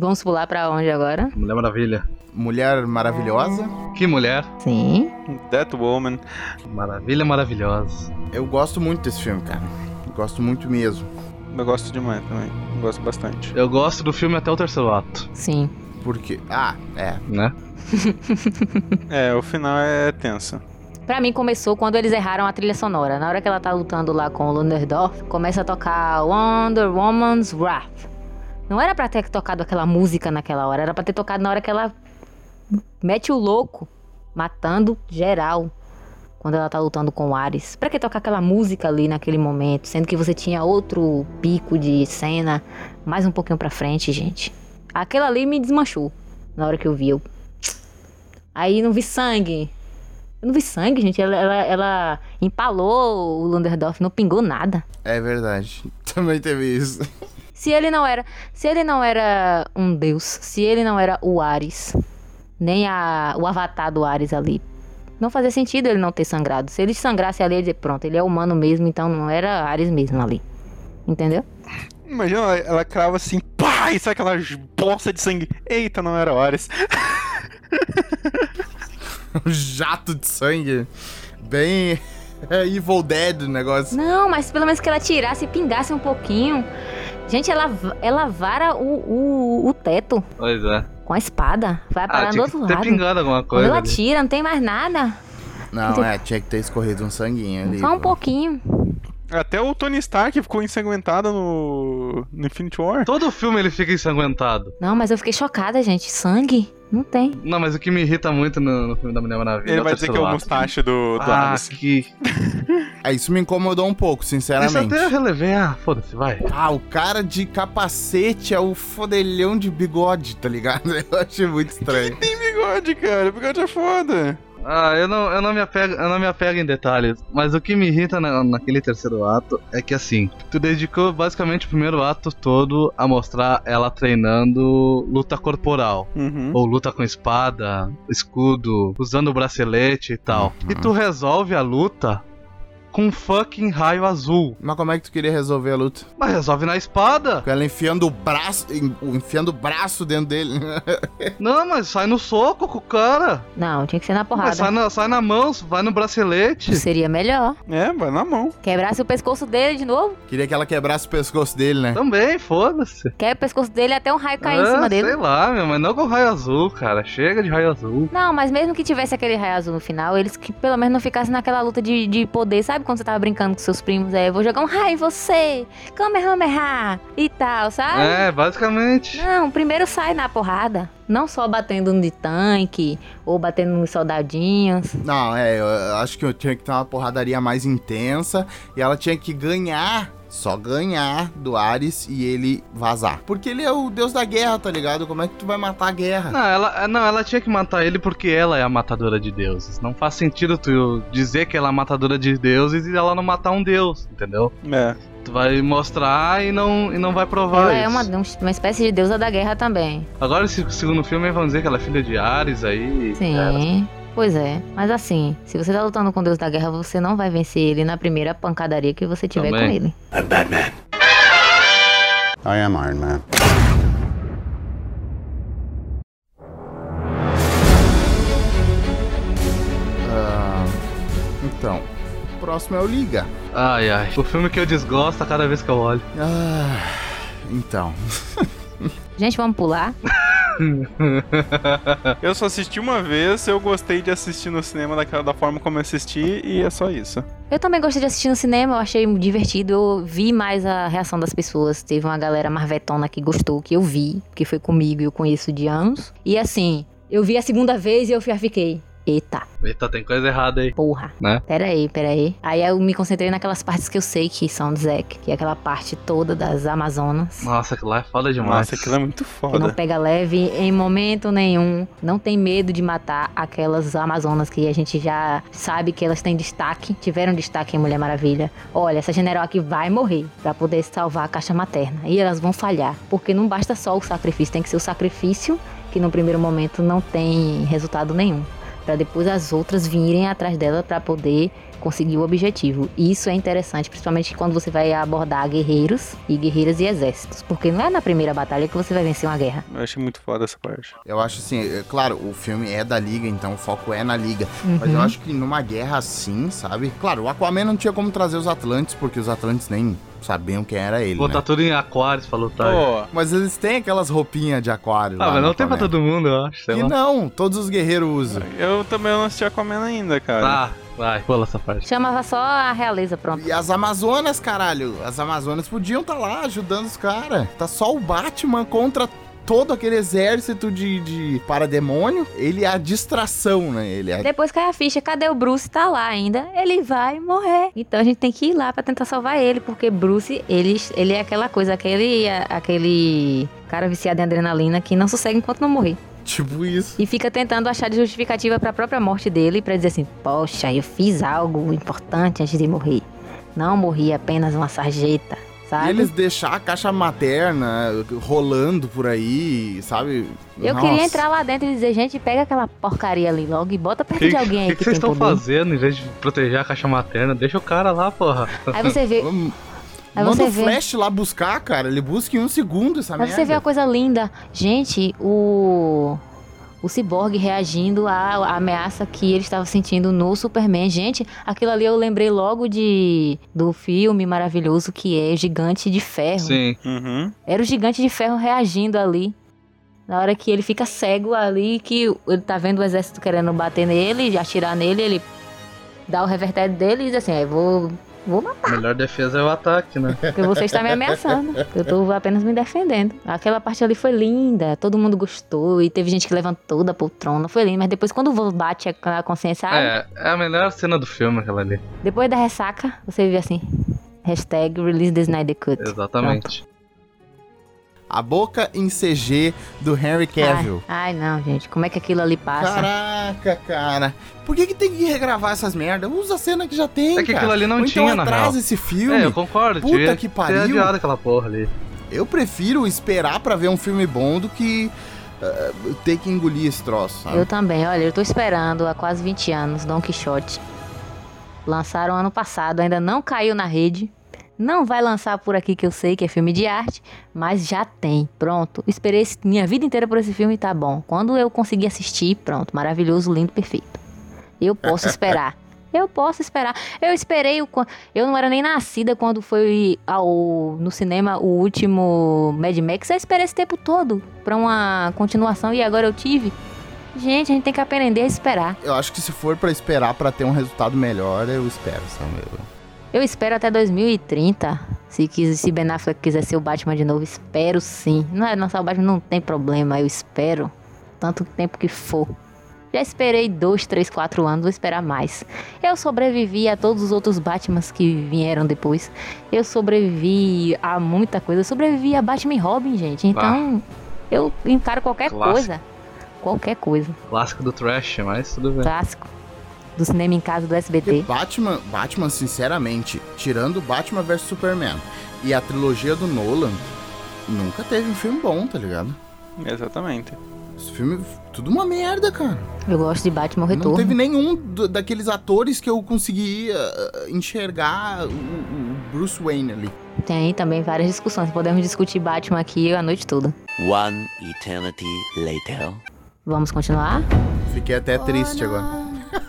Vamos pular pra onde agora? Mulher Maravilha. Mulher Maravilhosa. Que mulher. Sim. That Woman. Maravilha maravilhosa. Eu gosto muito desse filme, cara. Gosto muito mesmo. Eu gosto demais também. Gosto bastante. Eu gosto do filme até o terceiro ato, Sim. Porque. Ah, é. né? É, o final é tenso. Pra mim começou quando eles erraram a trilha sonora. Na hora que ela tá lutando lá com o Lunderdorf, começa a tocar Wonder Woman's Wrath. Não era pra ter tocado aquela música naquela hora, era pra ter tocado na hora que ela mete o louco, matando geral. Quando ela tá lutando com o Ares. Pra que tocar aquela música ali naquele momento? Sendo que você tinha outro pico de cena mais um pouquinho pra frente, gente. Aquela ali me desmanchou. Na hora que eu vi. Eu... Aí não vi sangue. Eu não vi sangue, gente. Ela, ela, ela empalou o Lunderdorf, não pingou nada. É verdade. Também teve isso. Se ele não era, se ele não era um deus, se ele não era o Ares, nem a, o avatar do Ares ali, não fazia sentido ele não ter sangrado. Se ele sangrasse ali, ele ia dizer, pronto, ele é humano mesmo, então não era Ares mesmo ali. Entendeu? Imagina, ela, ela crava assim, pá, e sai aquela bolsa de sangue. Eita, não era Ares. Um jato de sangue. Bem. É Evil Dead o negócio. Não, mas pelo menos que ela tirasse e pingasse um pouquinho. Gente, ela, ela vara o, o, o teto Pois é. com a espada. Vai parar Ah, do tinha outro lado. pingado alguma Quando coisa. ela ali. tira, não tem mais nada. Não, é, tinha que ter escorrido um sanguinho ali. Só um pô. pouquinho. Até o Tony Stark ficou ensanguentado no, no Infinity War. Todo filme ele fica ensanguentado. Não, mas eu fiquei chocada, gente. Sangue? Não tem. Não, mas o que me irrita muito no, no filme da Mulher Maravilha. Ele é o vai dizer que é o mustache do, do Ah, Ares. que. É, isso me incomodou um pouco, Isso sinceramente. até eu relevei. Ah, foda-se, vai. Ah, o cara de capacete é o fodelhão de bigode, tá ligado? Eu achei muito estranho. Tem bigode, cara. Bigode é foda. Ah, eu não, eu não me apego, eu não me apego em detalhes, mas o que me irrita na- naquele terceiro ato é que assim, tu dedicou basicamente o primeiro ato todo a mostrar ela treinando luta corporal. Uhum. Ou luta com espada, escudo, usando o bracelete e tal. E tu resolve a luta com um fucking raio azul. Mas como é que tu queria resolver a luta? Mas resolve na espada. Com ela enfiando o braço, en- enfiando o braço dentro dele. Não, mas sai no soco com o cara. Não, tinha que ser na Mas porrada. sai na, sai na mão, vai no bracelete. Seria melhor. É, vai na mão. Quebrasse o pescoço dele de novo. queria que ela quebrasse o pescoço dele, né? Também, foda-se. Quebra o pescoço dele até um raio cair em Ah, cima dele. Sei lá, meu, mas não com raio azul, cara. Chega de raio azul. Não, mas mesmo que tivesse aquele raio azul no final, eles que pelo menos não ficassem naquela luta de, de poder. Sabe quando você tava brincando com seus primos? É, eu vou jogar um raio em você, Kamehameha e tal, sabe? É, basicamente. Não, primeiro sai na porrada. Não só batendo de tanque ou batendo nos soldadinhos. Não, é, eu acho que eu tinha que ter uma porradaria mais intensa e ela tinha que ganhar, só ganhar do Ares e ele vazar. Porque ele é o deus da guerra, tá ligado? Como é que tu vai matar a guerra? Não ela, não, ela tinha que matar ele porque ela é a matadora de deuses. Não faz sentido tu dizer que ela é a matadora de deuses e ela não matar um deus, entendeu? É. Tu vai mostrar e não, e não vai provar Ela isso. é uma, uma espécie de deusa da guerra também. Agora esse segundo filme vão dizer que ela é filha de Ares aí. Sim. Pois é. Mas assim, se você tá lutando com o deus da guerra, você não vai vencer ele na primeira pancadaria que você tiver Também. com ele. I'm Batman. I am Iron Man. Ah, então, o próximo é o Liga. Ai, ai. O filme que eu desgosto a cada vez que eu olho. Ah, então. Gente, vamos pular. Eu só assisti uma vez, eu gostei de assistir no cinema daquela da forma como eu assisti e é só isso. Eu também gostei de assistir no cinema, eu achei divertido. Eu vi mais a reação das pessoas. Teve uma galera marvetona que gostou, que eu vi, que foi comigo e eu conheço de anos. E assim, eu vi a segunda vez e eu já fiquei. Eita, Eita, tem coisa errada aí. porra. Né? Peraí, peraí. Aí eu me concentrei naquelas partes que eu sei que são de Zack, que é aquela parte toda das Amazonas. Nossa, aquilo lá é foda demais. Nossa, aquilo é muito Que não foda. pega leve em momento nenhum. Não tem medo de matar aquelas Amazonas que a gente já sabe que elas têm destaque, tiveram destaque em Mulher Maravilha. Olha, essa general aqui vai morrer pra poder salvar a caixa materna. E elas vão falhar. Porque não basta só o sacrifício, tem que ser o sacrifício que no primeiro momento não tem resultado nenhum. Pra depois as outras virem atrás dela pra poder conseguir o objetivo. E isso é interessante, principalmente quando você vai abordar guerreiros e guerreiras e exércitos. Porque não é na primeira batalha que você vai vencer uma guerra. Eu achei muito foda essa parte. Eu acho assim, é, claro, o filme é da Liga, então o foco é na Liga. Mas eu Uhum. acho que numa guerra assim, sabe? Claro, o Aquaman não tinha como trazer os Atlantes, porque os Atlantes nem sabiam quem era ele. Botar Né? tudo em aquários pra lutar. Pô, Mas eles têm aquelas roupinhas de aquário. ah, lá mas não tem pra todo mundo, eu acho. Sei E lá. não, todos os guerreiros usam. eu também não assisti Aquaman ainda, cara. Ah, vai, pula essa parte. Chamava só a realeza, pronto. E as Amazonas, caralho. As Amazonas podiam estar lá ajudando os caras. Tá só o Batman contra todo aquele exército de, de parademônio. Ele é a distração, né? Ele é. Depois cai a ficha, cadê o Bruce? Tá lá ainda. Ele vai morrer. Então a gente tem que ir lá pra tentar salvar ele, porque Bruce, ele, ele é aquela coisa, aquele, aquele cara viciado em adrenalina que não sossega enquanto não morrer. Tipo isso. E fica tentando achar de justificativa pra própria morte dele pra dizer assim: Poxa, eu fiz algo importante antes de morrer. Não morri apenas uma sarjeta, E sabe? eles deixar a caixa materna rolando por aí, sabe? Eu Nossa. queria entrar lá dentro e dizer: Gente, pega aquela porcaria ali logo e bota perto de alguém aí que, que, que vocês estão fazendo em vez de proteger a caixa materna? Deixa o cara lá, porra. Aí você vê. Aí Manda você o vê. Flash lá buscar, cara. Ele busca em um segundo essa Mas merda. você vê a coisa linda. Gente, o. O Cyborg reagindo à ameaça que ele estava sentindo no Superman. Gente, aquilo ali eu lembrei logo de do filme maravilhoso que é Gigante de Ferro. Sim. Uhum. Era o Gigante de Ferro reagindo ali. Na hora que ele fica cego ali, que ele tá vendo o exército querendo bater nele, atirar nele, ele dá o revertério dele e diz assim: é, vou, vou matar. Melhor defesa é o ataque, né? Porque você está me ameaçando. Eu tô apenas me defendendo. Aquela parte ali foi linda. Todo mundo gostou. E teve gente que levantou da poltrona. Foi lindo. Mas depois, quando o vô bate a consciência, ah, É, é a melhor cena do filme, aquela ali. depois da ressaca, você vê assim: hashtag release the Snyder Cut. Exatamente. A boca em CG do Henry Cavill. Ai, ai, não, gente. Como é que aquilo ali passa? Caraca, cara. Por que, que tem que regravar essas merdas? Usa a cena que já tem, É que cara. aquilo ali não Ou tinha, então na atrasa real. esse filme. É, eu concordo. Puta que pariu. adiado aquela porra ali. Eu prefiro esperar pra ver um filme bom do que eh, ter que engolir esse troço, sabe? Eu também. Olha, eu tô esperando há quase 20 anos Don Quixote. Lançaram ano passado, ainda não caiu na rede. Não vai lançar por aqui que eu sei que é filme de arte, mas já tem. Pronto. Esperei minha vida inteira por esse filme e tá bom. Quando eu conseguir assistir, pronto. Maravilhoso, lindo, perfeito. Eu posso esperar. Eu posso esperar. Eu esperei o. Eu não era nem nascida quando foi ao, no cinema o último Mad Max. Eu esperei esse tempo todo pra uma continuação e agora eu tive. Gente, a gente tem que aprender a esperar. Eu acho que se for pra esperar pra ter um resultado melhor, eu espero, sabe? Eu- espero até 2030. Se, se Ben Affleck quiser ser o Batman de novo, espero sim. Não é lançar o Batman, não tem problema, eu espero. Tanto tempo que for. Já esperei dois, três, quatro anos, vou esperar mais. Eu sobrevivi a todos os outros Batmans que vieram depois. Eu sobrevivi a muita coisa. Eu sobrevivi a Batman e Robin, gente. Então, eu encaro qualquer coisa. Qualquer coisa. Clássico do trash, mas tudo bem. Clássico. Do cinema em casa do SBT. Porque Batman, Batman, sinceramente, tirando Batman vs Superman e a trilogia do Nolan, nunca teve um filme bom, tá ligado? Exatamente. Esse filme, tudo uma merda, cara. Eu gosto de Batman Retorno. Não teve nenhum daqueles atores que eu conseguia uh, enxergar o, o Bruce Wayne ali. Tem também várias discussões. Podemos discutir Batman aqui a noite toda. One eternity later. Vamos continuar? Fiquei até triste agora.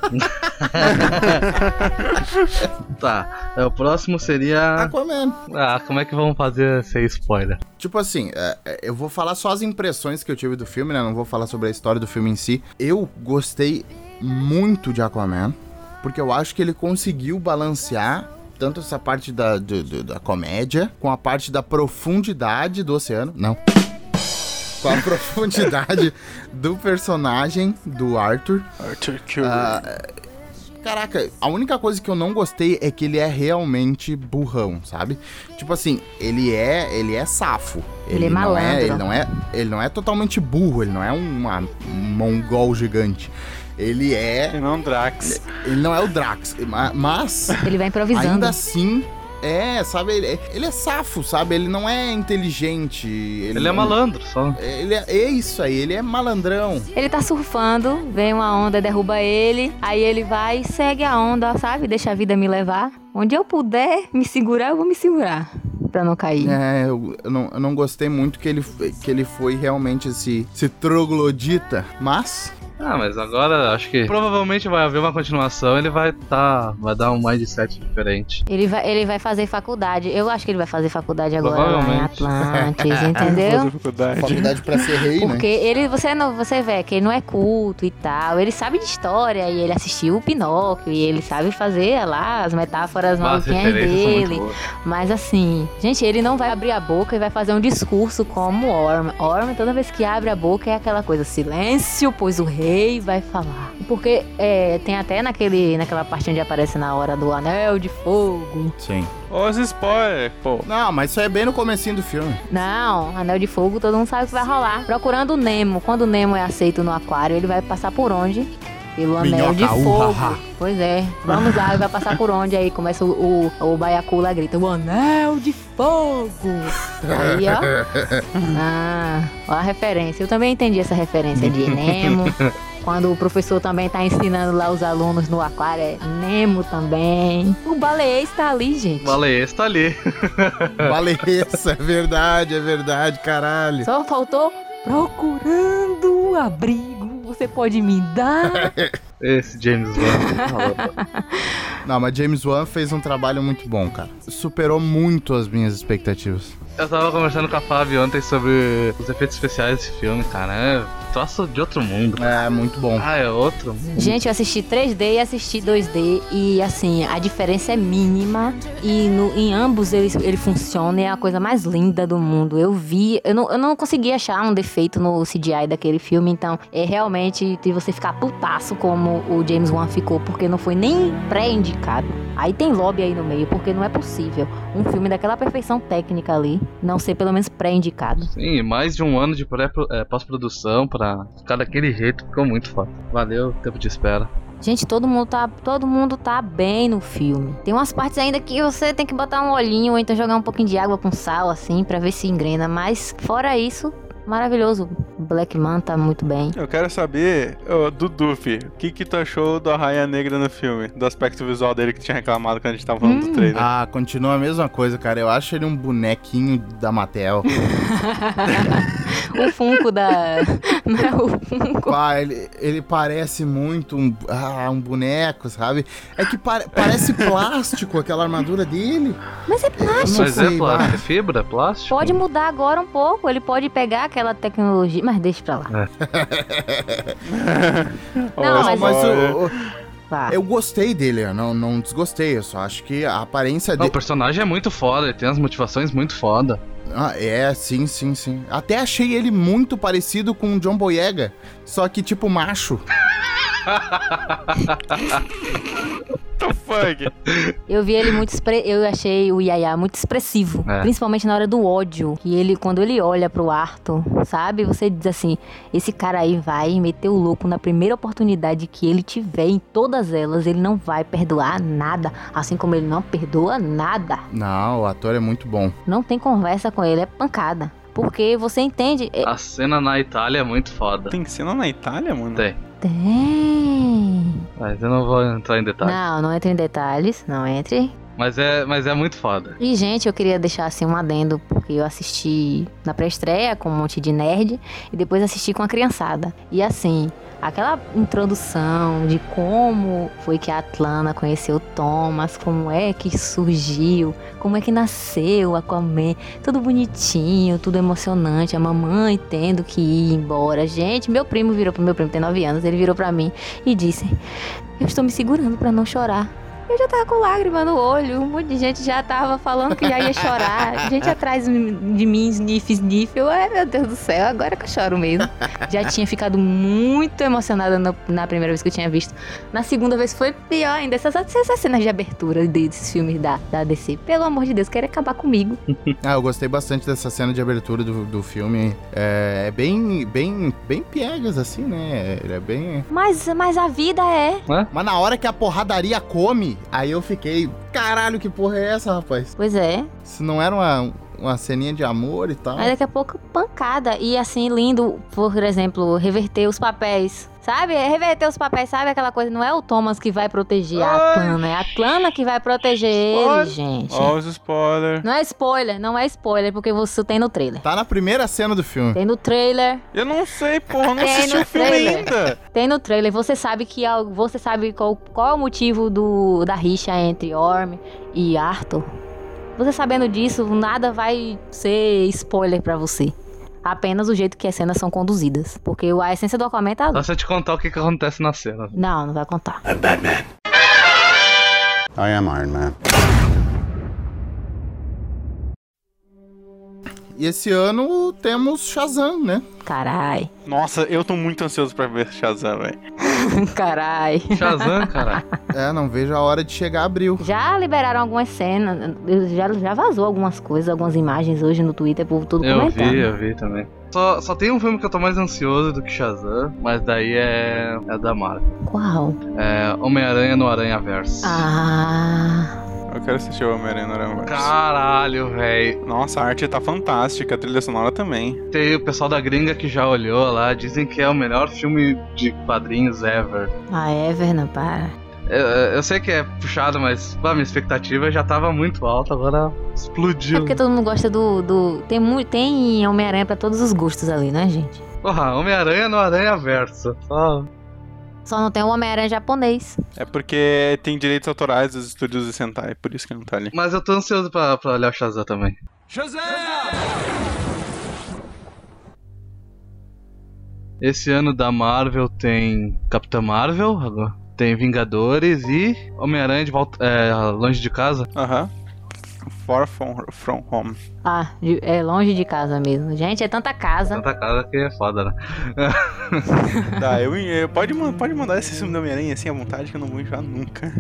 Tá, é, o próximo seria. Aquaman. Ah, como é que vamos fazer sem spoiler? Tipo assim, é, é, eu vou falar só as impressões que eu tive do filme, né? Não vou falar sobre a história do filme em si. Eu gostei muito de Aquaman, porque eu acho que ele conseguiu balancear tanto essa parte da, do- do- da comédia com a parte da profundidade do oceano. Não. Com a profundidade do personagem do Arthur. Arthur Curry. Ah, Caraca, a única coisa que eu não gostei é que ele é realmente burrão, sabe? Tipo assim, ele é, ele é safo. Ele é não malandro. ele não é, ele não é totalmente burro, ele não é uma- um mongol gigante. Ele é, E não Drax. ele não é o Drax, ma- mas Ele vai improvisando. ainda assim é, sabe, ele é, ele é safo, sabe? Ele não é inteligente. Ele, Ele é malandro, só. Ele é, é isso aí, ele é malandrão. Ele tá surfando, vem uma onda, derruba ele, aí ele vai e segue a onda, sabe? Deixa a vida me levar. Onde eu puder me segurar, eu vou me segurar. Pra não cair. É, eu, eu não, eu não gostei muito que ele, que ele foi realmente esse, esse troglodita, mas Ah, mas agora acho que provavelmente vai haver uma continuação, ele vai tá, vai dar um mindset diferente. Ele vai, ele vai fazer faculdade. Eu acho que ele vai fazer faculdade agora lá em. Atlantis, entendeu? Dificuldade. faculdade pra ser rei, Porque né? ele, você, não, você vê que ele não é culto e tal. Ele sabe de história e ele assistiu o Pinóquio e ele sabe fazer lá as metáforas As maluquinhas dele. Mas assim, gente, ele não vai abrir a boca e vai fazer um discurso como Orm. Orm, toda vez que abre a boca é aquela coisa, silêncio, pois o rei vai falar. Porque é, tem até naquele, naquela parte onde aparece na hora do anel de fogo. Sim. Os spoiler, pô. Não, mas isso aí é bem no comecinho do filme. Não, anel de fogo, todo mundo sabe o que vai rolar. Procurando o Nemo. Quando o Nemo é aceito no aquário, ele vai passar por onde? Pelo anel de Minhoca, uh, fogo. ha, ha. Pois é. Vamos lá, vai passar por onde? Aí começa o, o, o baiacu lá grita: O anel de fogo. Aí, ó. Ah, ó a referência. Eu também entendi essa referência de Nemo. Quando o professor também tá ensinando lá os alunos no aquário, é Nemo também. O baleês tá ali, gente. Valeu, esse tá ali. Valessa, é verdade, é verdade, caralho. Só faltou procurando um abrigo. Você pode me dar? Esse James Wan. Não, mas James Wan fez um trabalho muito bom, cara. Superou muito as minhas expectativas. Eu tava conversando com a Fábio ontem sobre os efeitos especiais desse filme, cara. É troço de outro mundo. É, muito bom. Ah, é outro mundo. Gente, eu assisti 3D e assisti 2D e assim, a diferença é mínima e no- em ambos ele, ele funciona e é a coisa mais linda do mundo. Eu vi, eu não, eu não consegui achar um defeito no CGI daquele filme, então é realmente de você ficar putaço como o James Wan ficou, porque não foi nem pré-indicado. Aí tem lobby aí no meio, porque não é possível um filme daquela perfeição técnica ali não ser pelo menos pré-indicado. Sim, mais de um ano de é, pós-produção pra ficar daquele jeito, ficou muito foda. Valeu, tempo de espera. Gente, todo mundo tá, todo mundo tá bem no filme. Tem umas partes ainda que você tem que botar um olhinho ou então jogar um pouquinho de água com sal assim pra ver se engrena, mas fora isso, maravilhoso. Black Man tá muito bem. Eu quero saber, ô, do Duffy, o que que tu achou do Arraia Negra no filme? Do aspecto visual dele que tinha reclamado quando a gente tava falando do trailer. Ah, continua a mesma coisa, cara. Eu acho ele um bonequinho da Mattel. O Funko da. Não é o Funko. Pá, ele, ele parece muito um, ah, um boneco, sabe? É que pare- parece plástico aquela armadura dele. Mas é plástico. Mas é sei, plástico, é fibra, plástico? Pode mudar agora um pouco. Ele pode pegar aquela tecnologia. Mas deixa pra lá. Não, Olha mas- mas é. o- o- eu gostei dele, eu não, não desgostei. Eu só acho que a aparência Não, dele. o personagem é muito foda, ele tem as motivações muito foda. Ah, é, sim, sim, sim. Até achei ele muito parecido com o John Boyega, só que tipo macho. the fuck? Eu vi ele muito expre... Eu achei o Yaya muito expressivo. É. Principalmente na hora do ódio. Que ele, quando ele olha pro Arthur, sabe? Você diz assim: esse cara aí vai meter o louco na primeira oportunidade que ele tiver. Em todas elas, ele não vai perdoar nada. Assim como ele não perdoa nada. Não, o ator é muito bom. Não tem conversa com ele, é pancada. Porque você entende. é- A cena na Itália é muito foda. Tem cena na Itália, mano? Tem. Tem. Mas eu não vou entrar em detalhes. Não, não entre em detalhes. Não entre. Mas, é, mas é muito foda. E, gente, eu queria deixar assim um adendo, porque eu assisti na pré-estreia com um monte de nerd e depois assisti com a criançada. E assim, aquela introdução de como foi que a Atlana conheceu Thomas, como é que surgiu, como é que nasceu o Aquaman, tudo bonitinho, tudo emocionante, a mamãe tendo que ir embora. Gente, meu primo virou pro meu primo, tem 9 anos, ele virou pra mim e disse: Eu estou me segurando pra não chorar. Eu já tava com lágrima no olho, um monte de gente já tava falando que já ia chorar. Gente atrás de mim, sniff, sniff. Eu, ai meu Deus do céu, agora que eu choro mesmo. Já tinha ficado muito emocionada na, na primeira vez que eu tinha visto. Na segunda vez foi pior ainda. Essas, essas cenas de abertura desses filmes da, da DC. Pelo amor de Deus, querem acabar comigo. Ah, eu gostei bastante dessa cena de abertura do, do filme. É, é bem, bem, bem piegas, assim, né? Ele é bem. Mas, mas a vida é. Mas na hora que a porradaria come, aí eu fiquei. Caralho, que porra é essa, rapaz? Pois é. Se não era uma, uma ceninha de amor e tal. Aí daqui a pouco pancada. E assim, lindo, por exemplo, reverter os papéis. Sabe? É Reverter os papéis, sabe aquela coisa? Não é o Thomas que vai proteger a Ai. Atlana, é a Atlana que vai proteger ele, gente. Ó, os spoilers. Não é spoiler, não é spoiler, porque você tem no trailer. Tá na primeira cena do filme. Tem no trailer, Eu não sei, porra, não assisti no o filme trailer. ainda. tem no trailer. Você sabe que é você sabe qual, qual é o motivo do, da rixa entre Orm e Arthur. Você sabendo disso, nada vai ser spoiler pra você. Apenas o jeito que as cenas são conduzidas. Porque a essência do Aquaman tá. Só se eu te contar o que, que acontece na cena. Não, não vai contar. I am Iron Man. E esse ano temos Shazam, né? Carai. Nossa, eu tô muito ansioso pra ver Shazam, velho. Carai. Shazam, cara. É, não vejo a hora de chegar abril. Já liberaram algumas cenas. Já, já vazou algumas coisas, algumas imagens hoje no Twitter, por todo Eu comentando. vi, eu vi também. Só, só tem um filme que eu tô mais ansioso do que Shazam, mas daí é, é da Marvel. Qual? É Homem-Aranha no Aranha Verso. Ah. Eu quero assistir o Homem-Aranha no Aranha. Caralho, velho. Nossa, a arte tá fantástica, a trilha sonora também. Tem o pessoal da gringa que já olhou lá, dizem que é o melhor filme de quadrinhos ever. A Ever, não para. Eu, eu sei que é puxado, mas a minha expectativa já tava muito alta, agora É explodiu. porque todo mundo gosta do. do tem muito, tem Homem-Aranha pra todos os gostos ali, né, gente? Porra, Homem-Aranha no Aranha Verso. Só. Só não tem o Homem-Aranha japonês. É porque tem direitos autorais dos estúdios de Sentai, por isso que não tá ali. Mas eu tô ansioso pra, pra olhar o Shazam também. Esse ano da Marvel tem Capitã Marvel, agora tem Vingadores e Homem-Aranha de volta, é, longe de casa. Aham. Far from, from Home. Ah, é longe de casa mesmo. Gente, é tanta casa. Tanta casa que é foda, né? Tá, eu, eu- pode, pode mandar esse filme do Homem-Aranha assim à vontade que eu não vou enjoar nunca.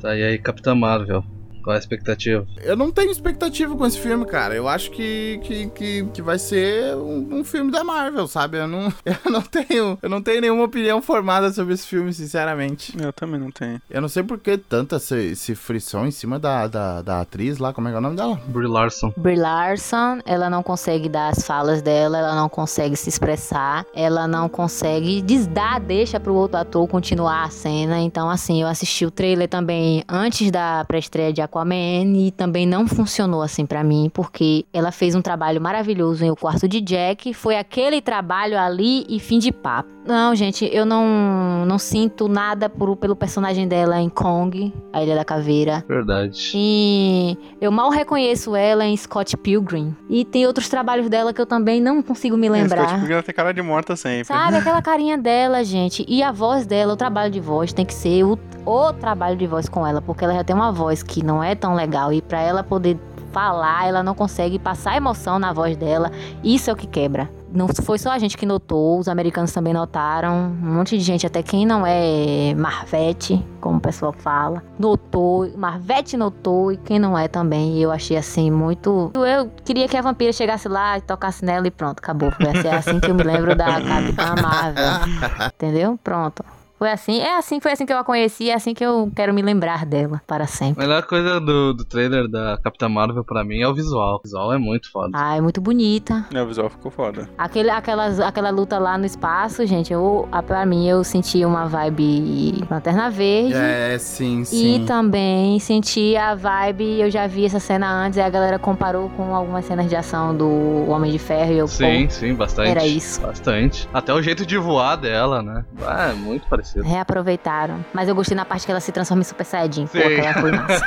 Tá, e aí Capitã Marvel. Qual a expectativa? Eu não tenho expectativa com esse filme, cara. Eu acho que, que, que, que vai ser um, um filme da Marvel, sabe? Eu não, eu não tenho. Eu não tenho nenhuma opinião formada sobre esse filme, sinceramente. Eu também não tenho. Eu não sei por que tanta esse, esse frição em cima da, da, da atriz lá. Como é que é o nome dela? Brie Larson. Brie Larson, ela não consegue dar as falas dela, ela não consegue se expressar, ela não consegue desdar, deixa pro outro ator continuar a cena. Então, assim, eu assisti o trailer também antes da pré-estreia de Aquaman e também não funcionou assim pra mim, porque ela fez um trabalho maravilhoso em O Quarto de Jack, foi aquele trabalho ali e fim de papo. Não, gente, eu não, não sinto nada por, pelo personagem dela em Kong, a Ilha da Caveira. Verdade. E eu mal reconheço ela em Scott Pilgrim. E tem outros trabalhos dela que eu também não consigo me É, Scott lembrar. Pilgrim ela tem cara de morta sempre. Sabe, aquela carinha dela, gente. E a voz dela, o trabalho de voz tem que ser o, o trabalho de voz com ela, porque ela já tem uma voz que não é tão legal. E pra ela poder falar, ela não consegue passar emoção na voz dela. Isso é o que quebra. Não foi só a gente que notou, os americanos também notaram. Um monte de gente, até quem não é Marvete, como o pessoal fala, notou. Marvete notou e quem não é também. E eu achei assim muito. Eu queria que a vampira chegasse lá e tocasse nela e pronto, acabou. Ser assim que eu me lembro da Capitã Marvel. Entendeu? Pronto. Foi assim, é assim, foi assim que eu a conheci, é assim que eu quero me lembrar dela para A sempre. melhor coisa do, do trailer da Capitã Marvel pra mim é o visual. O visual é muito foda. Ah, é muito bonita. É, o visual ficou foda. Aquele, aquelas, aquela luta lá no espaço, gente, eu, a- pra mim eu senti uma vibe Lanterna Verde. É, sim, E sim. também senti a vibe, eu já vi essa cena antes, e a galera comparou com algumas cenas de ação do Homem de Ferro e eu, Sim, pô, sim, bastante. era isso. Bastante. Até o jeito de voar dela, né? Ah, é muito parecido. Reaproveitaram. Mas eu gostei na parte que ela se transforma em Super Saiyajin. Pô, Sim. aquela foi massa.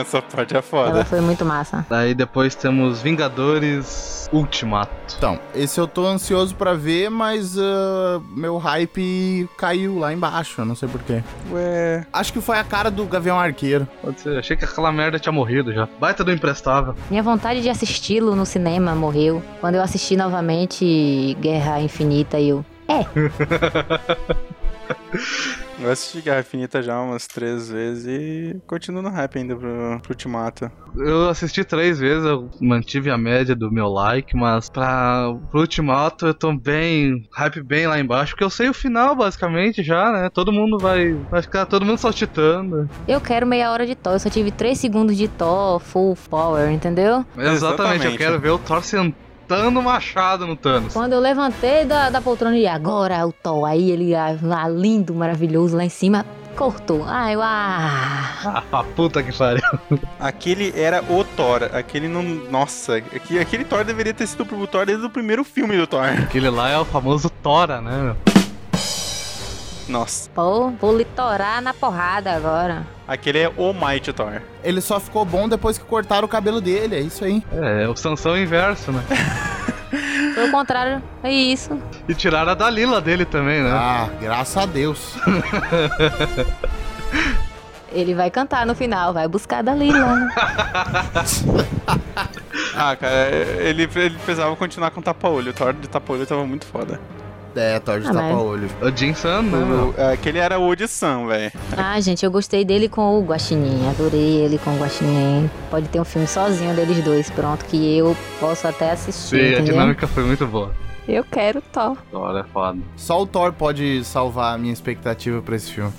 Essa parte é foda. Ela foi muito massa. Daí depois temos Vingadores Ultimato. Então, esse eu tô ansioso pra ver, mas ah, meu hype caiu lá embaixo, eu não sei porquê. Ué. Acho que foi a cara do Gavião Arqueiro. Pode ser, achei que aquela merda tinha morrido já. Baita do imprestável. Minha vontade de assisti-lo no cinema morreu. Quando eu assisti novamente Guerra Infinita, eu. É, Eu assisti Guerra Infinita já umas três vezes e continuo no hype ainda pro, pro Ultimato. Eu assisti três vezes, eu mantive a média do meu like, mas pra pro Ultimato eu tô bem, hype bem lá embaixo, porque eu sei o final basicamente já, né? Todo mundo vai, vai ficar todo mundo saltitando. eu quero meia hora de Thor. Eu só tive 3 segundos de Thor full power, entendeu? Exatamente, Exatamente. eu quero ver o Thor sentando o machado no Thanos. Quando eu levantei da, da poltrona e agora o Thor, aí ele ah, lá lindo, maravilhoso lá em cima, cortou. Ai, eu, ah. Ah, puta que pariu. Aquele era o Thor. Aquele não. Nossa, aquele, aquele Thor deveria ter sido o Thor desde o primeiro filme do Thor. Aquele lá é o famoso Tora, né? meu? Nossa. Pô, vou litorar na porrada agora. Aquele é o Mighty Thor. Ele só ficou bom depois que cortaram o cabelo dele, é isso aí. É, é o Sansão inverso, né? Foi o contrário, é isso. E tiraram a Dalila dele também, né? Ah, graças a Deus. Ele vai cantar no final, vai buscar a Dalila. né? Ah, cara, ele, ele precisava continuar com tapa-olho. O Thor de tapa-olho tava muito foda. É, Thor de Ah, mas- tapa-olho. O Jin San, né? meu? O- aquele era o Odissan, velho. ah, gente, eu gostei dele com o Guaxinim. Adorei ele com o Guaxinim. Pode ter um filme sozinho deles dois, pronto, que eu posso até assistir, Sim, a entendeu? dinâmica foi muito boa. Eu quero Thor. Thor é foda. Só o Thor pode salvar a minha expectativa pra esse filme.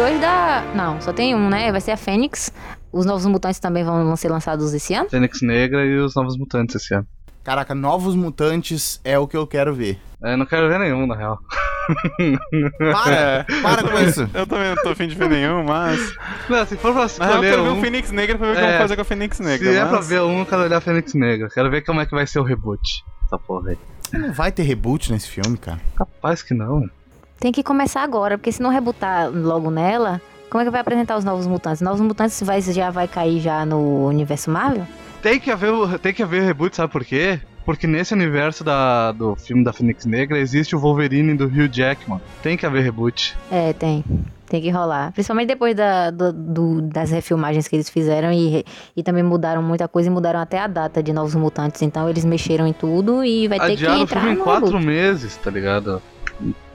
Dois da. Não, só tem um, né? Vai ser a Fênix. Os novos mutantes também vão, ser lançados esse ano. Fênix Negra e os Novos Mutantes esse ano. Caraca, Novos Mutantes é o que eu quero ver. É, não quero ver nenhum, na real. Para, para com isso. Eu também não tô afim de ver nenhum, mas. Não, se for pra Na real, eu escolher quero ver um... o Fênix Negra pra ver o que É, vão fazer com a Fênix Negra. Se é mas... pra ver um, eu quero olhar Fênix Negra. Quero ver como é que vai ser o reboot. Essa porra aí. Não vai ter reboot nesse filme, cara. Capaz que não. Tem que começar agora, porque se não rebutar logo nela, Como é que vai apresentar os Novos Mutantes? Novos Mutantes vai, já vai cair já no universo Marvel? Tem que haver, tem que haver reboot, sabe por quê? Porque nesse universo da, do filme da Fênix Negra existe o Wolverine do Hugh Jackman. Tem que haver reboot. É, tem. Tem que rolar. Principalmente depois da, do- do- das refilmagens que eles fizeram e, e também mudaram muita coisa e mudaram até a data de Novos Mutantes. Então eles mexeram em tudo e vai ter que Adiaram o entrar filme em quatro reboot. meses, tá ligado?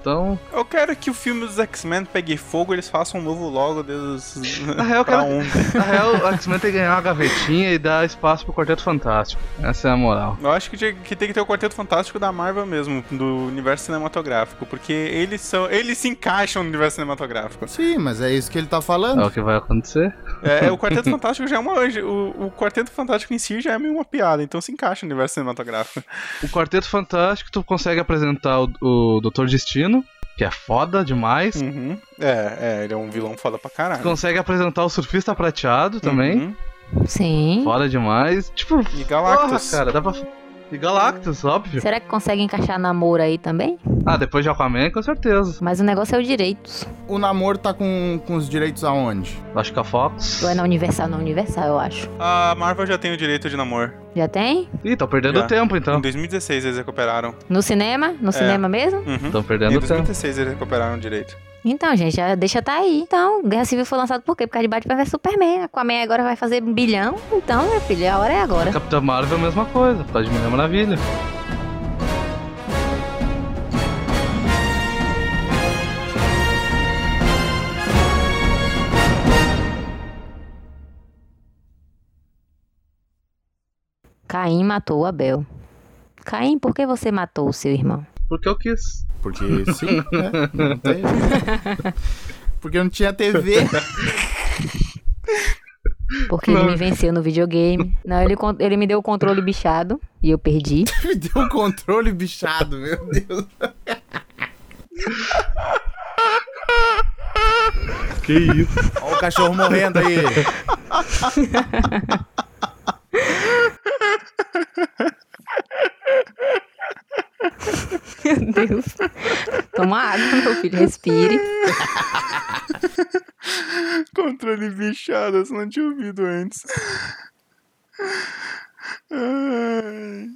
Então, Eu quero que o filme dos X-Men pegue fogo e eles façam um novo logo deles. na real, pra quero, ontem. na real, o X-Men tem que ganhar uma gavetinha e dar espaço pro Quarteto Fantástico. Essa é a moral. Eu acho que, tinha- que tem que ter o Quarteto Fantástico da Marvel mesmo, do universo cinematográfico, porque eles são. Eles se encaixam no universo cinematográfico. Sim, mas é isso que ele tá É falando. o que vai acontecer. É, o Quarteto Fantástico já é uma. O, o Quarteto Fantástico em si já é meio uma piada, então se encaixa no universo cinematográfico. O Quarteto Fantástico, tu consegue apresentar o, o Doutor Destino, que é foda demais. Uhum. É, é, ele é um vilão foda pra caralho. Consegue apresentar o Surfista Prateado também. Uhum. Sim. Foda demais. Tipo, E Galactus. porra, cara, dá pra. E Galactus, óbvio. Será que consegue encaixar namoro aí também? Ah, depois de Aquaman, com certeza. Mas o negócio é o direitos. O namoro tá com, com os direitos aonde? Acho que a Fox. Ou é na Universal? Na Universal, eu acho. A Marvel já tem o direito de namoro. Já tem? Ih, tão perdendo Já. tempo então. Em 2016 eles recuperaram. No cinema? No cinema mesmo? Uhum. Tão Em perdendo tempo. 2016 eles recuperaram o direito. Então, gente, já deixa tá aí. Então, Guerra Civil foi lançado por quê? Por causa de Batman vs Superman. Aquaman agora vai fazer um bilhão. Então, meu filho, a hora é agora. Capitã Marvel é a mesma coisa, por causa de Mulher Maravilha. Caim matou Abel. Caim, por que você matou o seu irmão? Porque eu quis. Porque sim, né? Não tem- Porque não tinha TV. Porque ele me venceu no videogame. Não, ele, ele me deu o controle bichado e eu perdi. Me deu um controle bichado, meu Deus. Que isso? Olha o cachorro morrendo aí. Meu Deus. Toma água, meu filho, respire. Controle bichado, só não tinha ouvido antes. Ai.